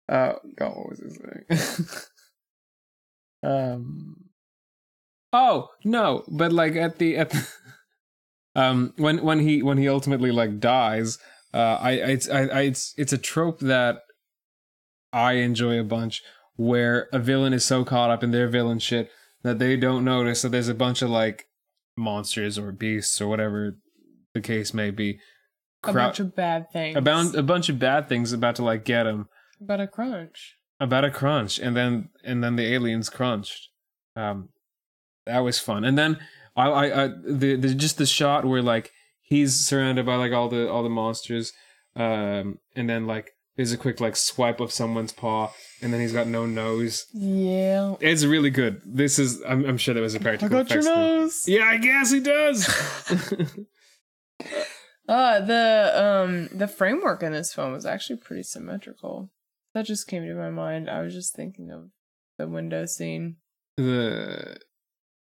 Uh, God, what was his thing? um. Oh no! But like at the at the, um when when he when he ultimately like dies, uh, I I it's I, I it's it's a trope that I enjoy a bunch where a villain is so caught up in their villain shit that they don't notice that there's a bunch of like monsters or beasts or whatever the case may be. A bunch of bad things. about a bunch of bad things about to like get him about a crunch. about a crunch and then and then the aliens crunched um that was fun and then i i, I the, the just the shot where like he's surrounded by like all the all the monsters um and then like there's a quick like swipe of someone's paw and then he's got no nose Yeah. it's really good this is i'm, I'm sure that was a practical I got your thing. nose. yeah i guess he does Uh the um the framework in this film was actually pretty symmetrical. That just came to my mind. I was just thinking of the window scene. the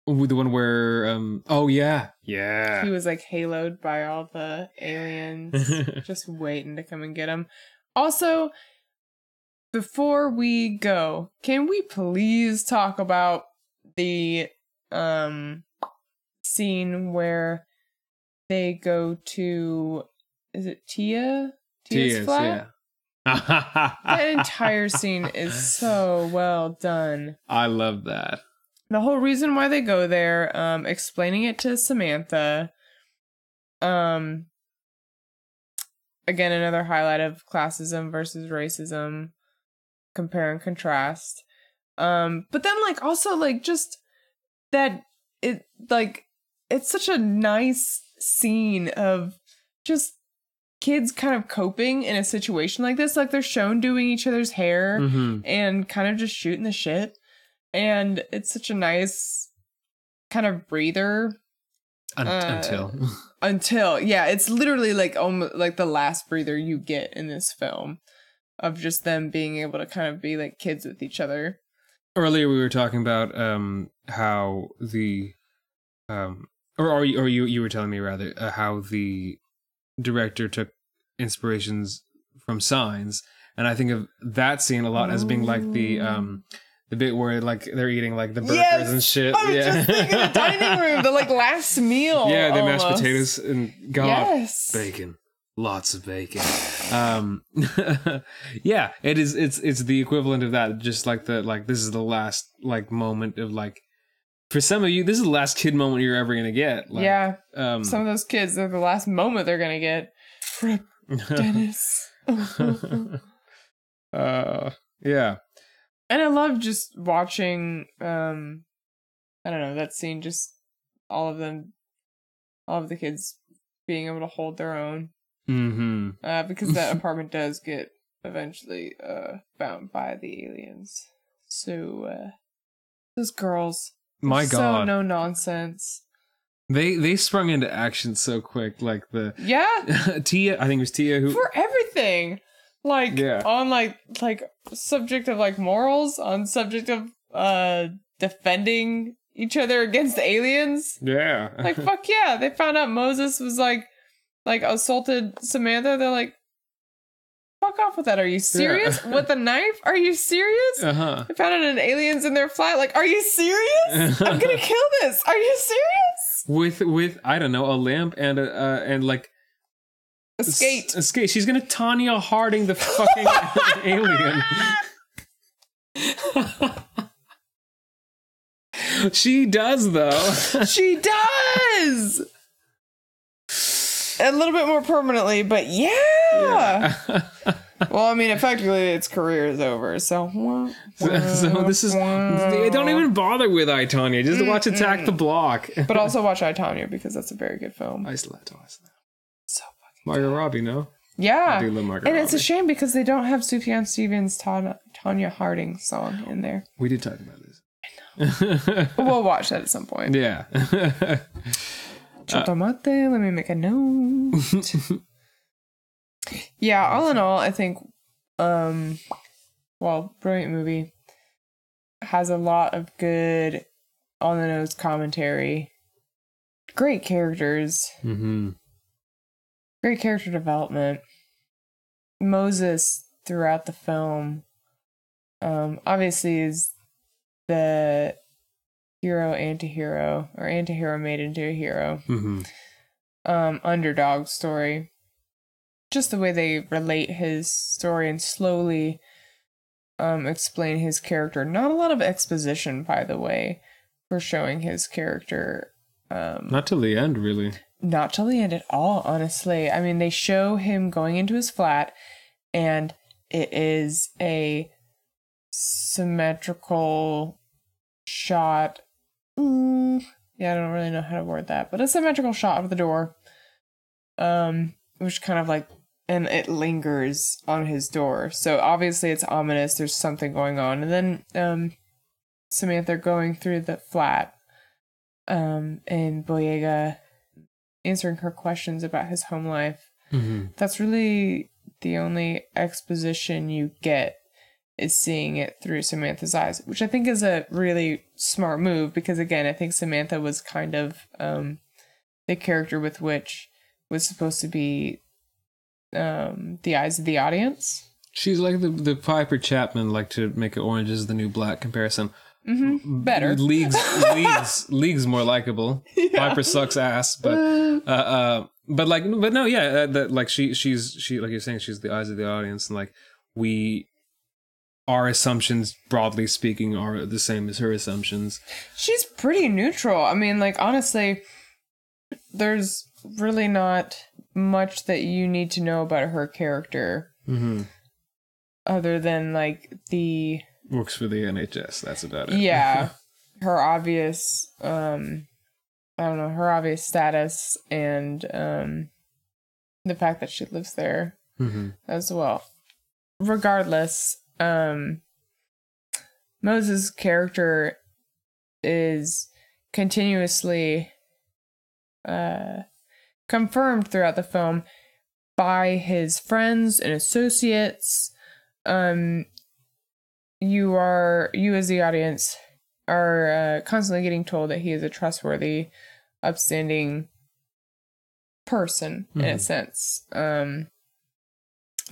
the one where um oh yeah yeah He was like haloed by all the aliens, just waiting to come and get him. Also, before we go, can we please talk about the um scene where they go to is it Tia? Tia's Tears, flat? yeah. That entire scene is so well done. I love that. the whole reason why they go there um explaining it to samantha um again another highlight of classism versus racism compare and contrast um but then like also like just that it like it's such a nice scene of just kids kind of coping in a situation like this like they're shown doing each other's hair Mhm. and kind of just shooting the shit. And it's such a nice kind of breather Un- Uh, until until yeah, it's literally like almost like the last breather you get in this film of just them being able to kind of be like kids with each other. earlier we were talking about um how the um or or you, or you you were telling me rather uh, how the director took inspirations from signs and I think of that scene a lot as being like the um the bit where like they're eating like the burgers Yes! and shit. I was yeah. just thinking the dining room, the like last meal. yeah, the mashed potatoes and God Yes. bacon lots of bacon um yeah it is it's it's the equivalent of that just like the like this is the last like moment of like for some of you this is the last kid moment you're ever gonna get like, yeah, um some of those kids are the last moment they're gonna get. Dennis. uh yeah and I love just watching um I don't know, that scene just all of them all of the kids being able to hold their own. mm-hmm Uh because that apartment does get eventually uh found by the aliens. So uh those girls my god, so no nonsense. They they sprung into action so quick like the Yeah, tia i think it was tia who for everything. Like Yeah. on like like subject of like morals, on subject of uh defending each other against aliens. yeah. Like fuck yeah. They found out moses was like like assaulted samantha. They're like fuck off with that. Are you serious? With a knife? Are you serious? Uh-huh. They found out an aliens in their flat. Like are you serious? I'm gonna kill this. Are you serious with with I don't know a lamp and a uh, and like a skate s- a skate. She's gonna Tonya Harding the fucking alien. she does though. she does. A little bit more permanently, but yeah. Well, I mean, effectively, its career is over. So, so, so this is. Don't even bother with I Tonya. Just watch Attack the Block. but also watch I Tonya because that's a very good film. I still have to watch that. So fucking. Margot Robbie, no. Yeah, I do love Margot and it's a shame because they don't have Sufjan Stevens' Tonya, Tonya Harding song in there. We did talk about this. I know. We'll watch that at some point. yeah. Chotomate, let me make a note. yeah, all in all, I think, um, well, brilliant movie. Has a lot of good on the nose commentary. Great characters. Mm-hmm. Great character development. Moses throughout the film, um, obviously is the hero anti-hero or anti-hero made into a hero hmm um underdog story just the way they relate his story and slowly um explain his character. Not a lot of exposition by the way for showing his character um Not till the end, really. not till the end at all honestly. I mean they show him going into his flat and it is a symmetrical shot. Mm, yeah i don't really know how to word that but a symmetrical shot of the door um which kind of like and it lingers on his door. So obviously it's ominous. There's something going on. And then um samantha going through the flat um and boyega answering her questions about his home life. hmm That's really the only exposition you get is seeing it through Samantha's eyes, which I think is a really smart move because again, I think Samantha was kind of um the character with which was supposed to be um the eyes of the audience. She's like the, the Piper Chapman, like to make it orange is the new black comparison. Mm-hmm. Better. Leagues, leagues, leagues more likable. Piper sucks ass, but uh, uh, but like, but no, yeah, uh, that like she, she's she, like you're saying, she's the eyes of the audience, and like we, our assumptions, broadly speaking, are the same as her assumptions. She's pretty neutral. I mean, like honestly, there's really not much that you need to know about her character Mm-hmm. other than like the Works for the NHS. That's about it. yeah, her obvious um I don't know, her obvious status and um the fact that she lives there hmm as well. Regardless, um Moses' character is continuously uh confirmed throughout the film by his friends and associates. Um you are you as the audience are uh, constantly getting told that he is a trustworthy, upstanding person in a Mhm. sense. Um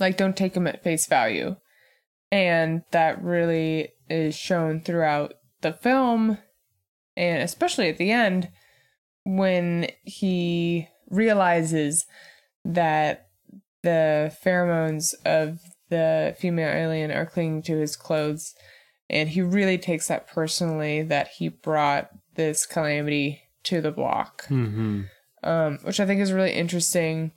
like don't take him at face value. And that really is shown throughout the film and especially at the end when he realizes that the pheromones of the female alien are clinging to his clothes and he really takes that personally that he brought this calamity to the block. Hmm um, which I think is really interesting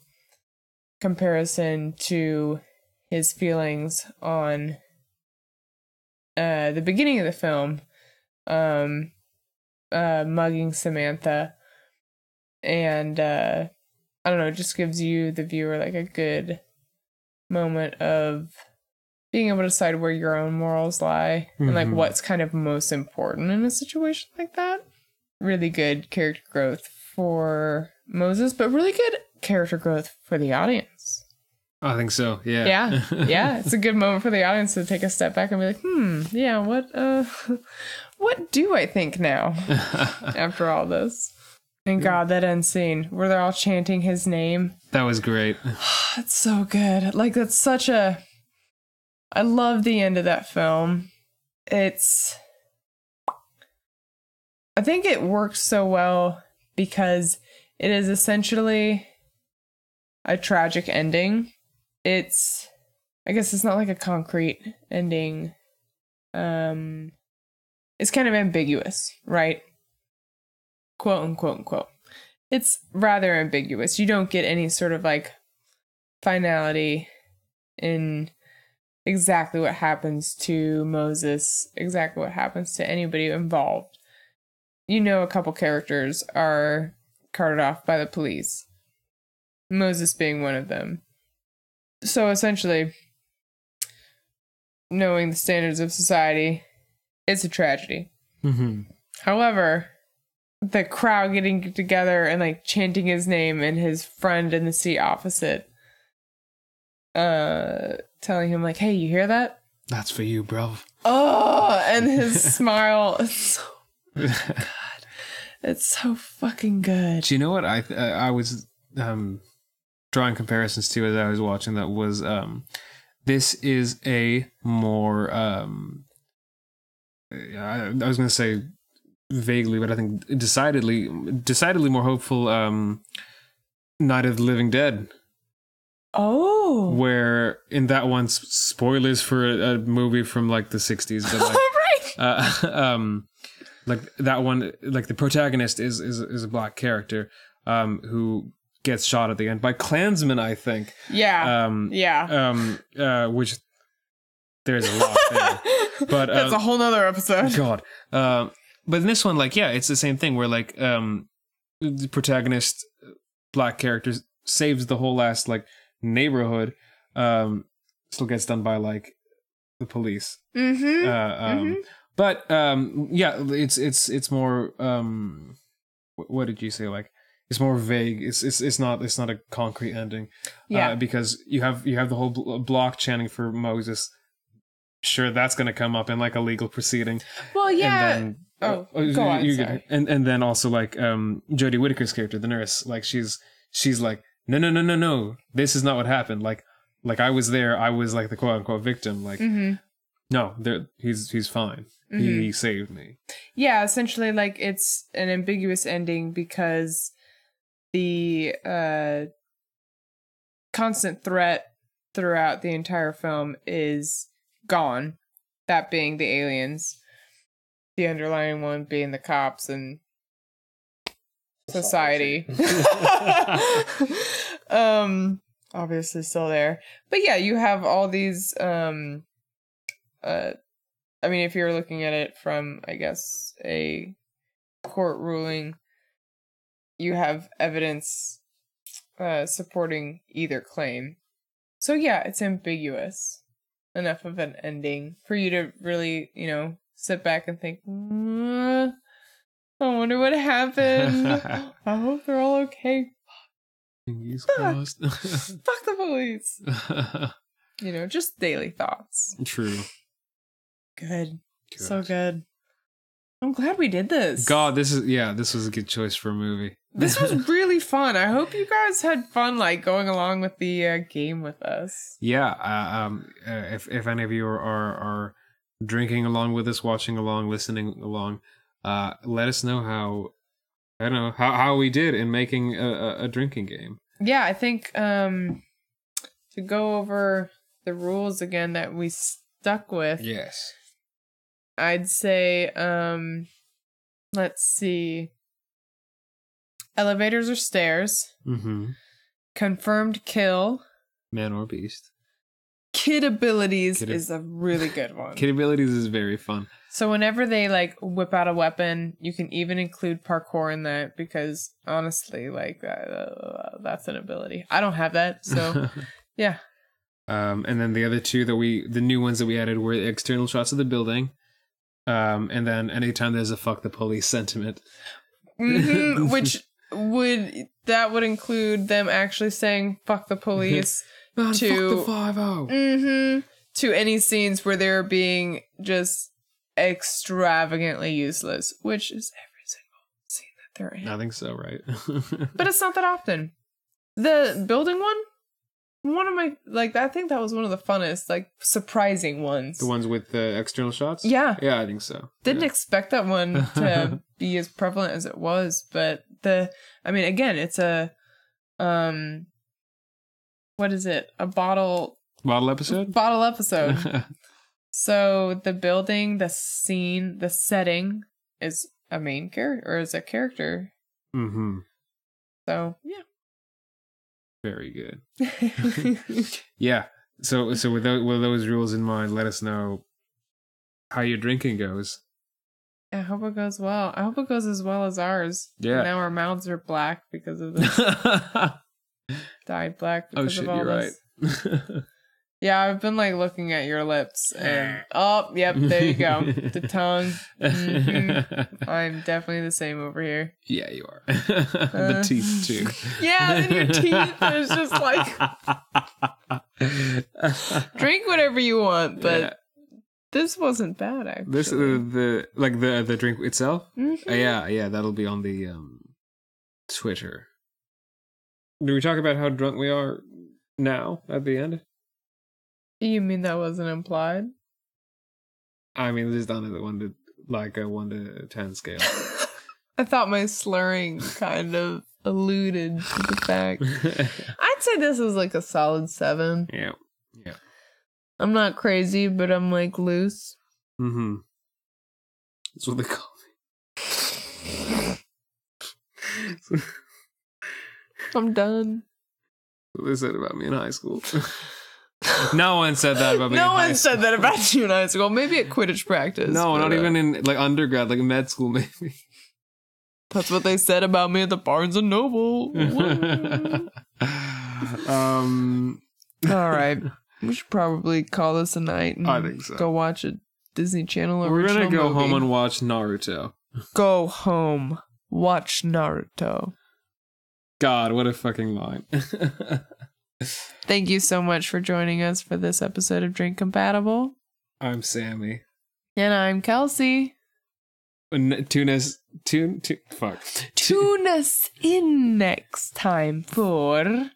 comparison to his feelings on uh, the beginning of the film, um, uh, mugging Samantha, and uh, I don't know, it just gives you the viewer like a good moment of being able to decide where your own morals lie and like Mhm. what's kind of most important in a situation like that. Really good character growth for Moses, but really good character growth for the audience. I think so. Yeah. Yeah, yeah, it's a good moment for the audience to take a step back and be like, "Hmm, yeah, what, uh, what do I think now after all this?" And God, that end scene where they're all chanting his name. that was great. That's so good. Like that's such a I love the end of that film. It's I think it works so well because it is essentially a tragic ending. It's I guess it's not like a concrete ending. Um is kind of ambiguous, right? Quote unquote unquote. It's rather ambiguous. You don't get any sort of like finality in exactly what happens to Moses, exactly what happens to anybody involved. You know, a couple characters are carted off by the police, Moses being one of them. So essentially, knowing the standards of society, it's a tragedy. Mm-hmm. However, the crowd getting together and like chanting his name and his friend in the seat opposite uh telling him like hey you hear that? That's for you, bro. oh and his smile. It's so god it's so fucking good. Do you know what I uh, I was um, drawing comparisons to as I was watching that was um, this is a more um, I, I was going to say vaguely, but I think decidedly decidedly more hopeful um, Night of the Living Dead, oh. Where in that one spoilers for a, a movie from like the '60s, but like right. uh, um, like that one, like the protagonist is is is a black character um, who gets shot at the end by Klansmen, I think. yeah. Um, yeah. um, uh, which there's a lot there. but, that's uh, a whole nother episode. God, um, but in this one, like, yeah, it's the same thing where like um, the protagonist, black character, saves the whole last like neighborhood. Um, still gets done by like the police. mm-hmm Uh, um, But um, yeah, it's it's it's more. Um, what did you say? Like it's more vague. It's it's it's not it's not a concrete ending. yeah uh, because you have you have the whole bl- block chanting for Moses. Sure, that's going to come up in like a legal proceeding. well yeah And then, Oh, uh, go on, you- sorry. And and then also like um, Jodie Whittaker's character, the nurse, like she's she's like, no no no no no, this is not what happened. Like like I was there, I was like the quote unquote victim. Like mm-hmm. no, there he's he's fine. Mhm. He saved me. yeah essentially like it's an ambiguous ending because the uh constant threat throughout the entire film is gone that being the aliens the underlying one being the cops and society. um obviously still there. But yeah you have all these um uh i mean if you're looking at it from i guess a court ruling you have evidence uh supporting either claim. So yeah it's ambiguous. Enough of an ending for you to really you know sit back and think "Mm, i wonder what happened i hope they're all okay Fuck. crossed. fuck the police you know just daily thoughts True. good so good i'm glad we did this God, this is yeah, this was a good choice for a movie. this was really fun i hope you guys had fun like going along with the uh, game with us yeah. Uh, um, uh, if if any of you are, are are drinking along with us, watching along, listening along, uh, let us know how I don't know how how we did in making a, a, drinking game. yeah i think um to go over the rules again that we stuck with Yes. i'd say um let's see elevators or stairs Mm-hmm. confirmed kill Man or beast. Kid abilities Kid- is a really good one Kid abilities is very fun. So whenever they like whip out a weapon, you can even include parkour in that because honestly, like uh, that's an ability. I don't have that, so yeah. Um, and then the other two that we, the new ones that we added were external shots of the building. Um, and then anytime there's a fuck the police sentiment. Mhm, Which would that would include them actually saying "fuck the police" Man, To- fuck the five oh. hmm to any scenes where they're being just extravagantly useless, which is every single scene that they're in. I think so, right? but it's not that often. The building one, one of my like I think that was one of the funnest, like surprising ones. the ones with the external shots. Yeah, yeah, I think so. didn't Yeah. expect that one to be as prevalent as it was, but the I mean, again, it's a um, what is it? A bottle Bottle episode. bottle episode. So the building, the scene, the setting is a main character or is a character. Mm-hmm. So yeah. Very good. Yeah. So so with those, with those rules in mind, let us know how your drinking goes. I hope it goes well. I hope it goes as well as ours. Yeah. Now our mouths are black because of the oh dyed black. Because shit, of all you're right. Yeah, I've been like looking at your lips and oh, yep, there you go. the tongue. Mhm. I'm definitely the same over here. yeah, you are. the Uh, teeth too. Yeah, and your teeth is just like drink whatever you want, but Yeah. this wasn't bad actually. this uh, the like the the drink itself. Mhm. Uh, yeah, yeah, that'll be on the um Twitter. Do we talk about how drunk we are now at the end? You mean that wasn't implied? I mean, this is done at one to like a one to ten scale. I thought my slurring kind of alluded to the fact. I'd say this is like a solid seven. yeah, yeah. I'm not crazy, but I'm like loose. Mm-hmm. That's what they call me. I'm done. what they said about me in high school. no one said that about me. No in high one said that about you in high school. Maybe at Quidditch practice. No, not uh, even in like undergrad, like med school, maybe. That's what they said about me at the Barnes and Noble. um, All right, we should probably call this a night. And I think so. Go watch a Disney Channel we're original gonna go movie. home and watch Naruto. go home. Watch Naruto. God, what a fucking line. Thank you so much for joining us for this episode of Drink Compatible. I'm Sammy. And I'm Kelsey. Tune us, tune, tune, fuck. Tune us in next time for an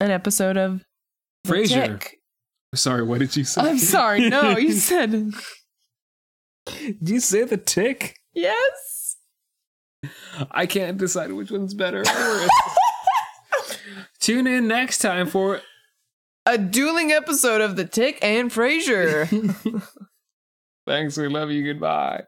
episode of Frasier. Sorry, what did you say? I'm sorry. No, you said Did you say the tick? yes. I can't decide which one's better. or worse. Tune in next time for A dueling episode of The Tick and Frasier. Thanks, we love you. Goodbye.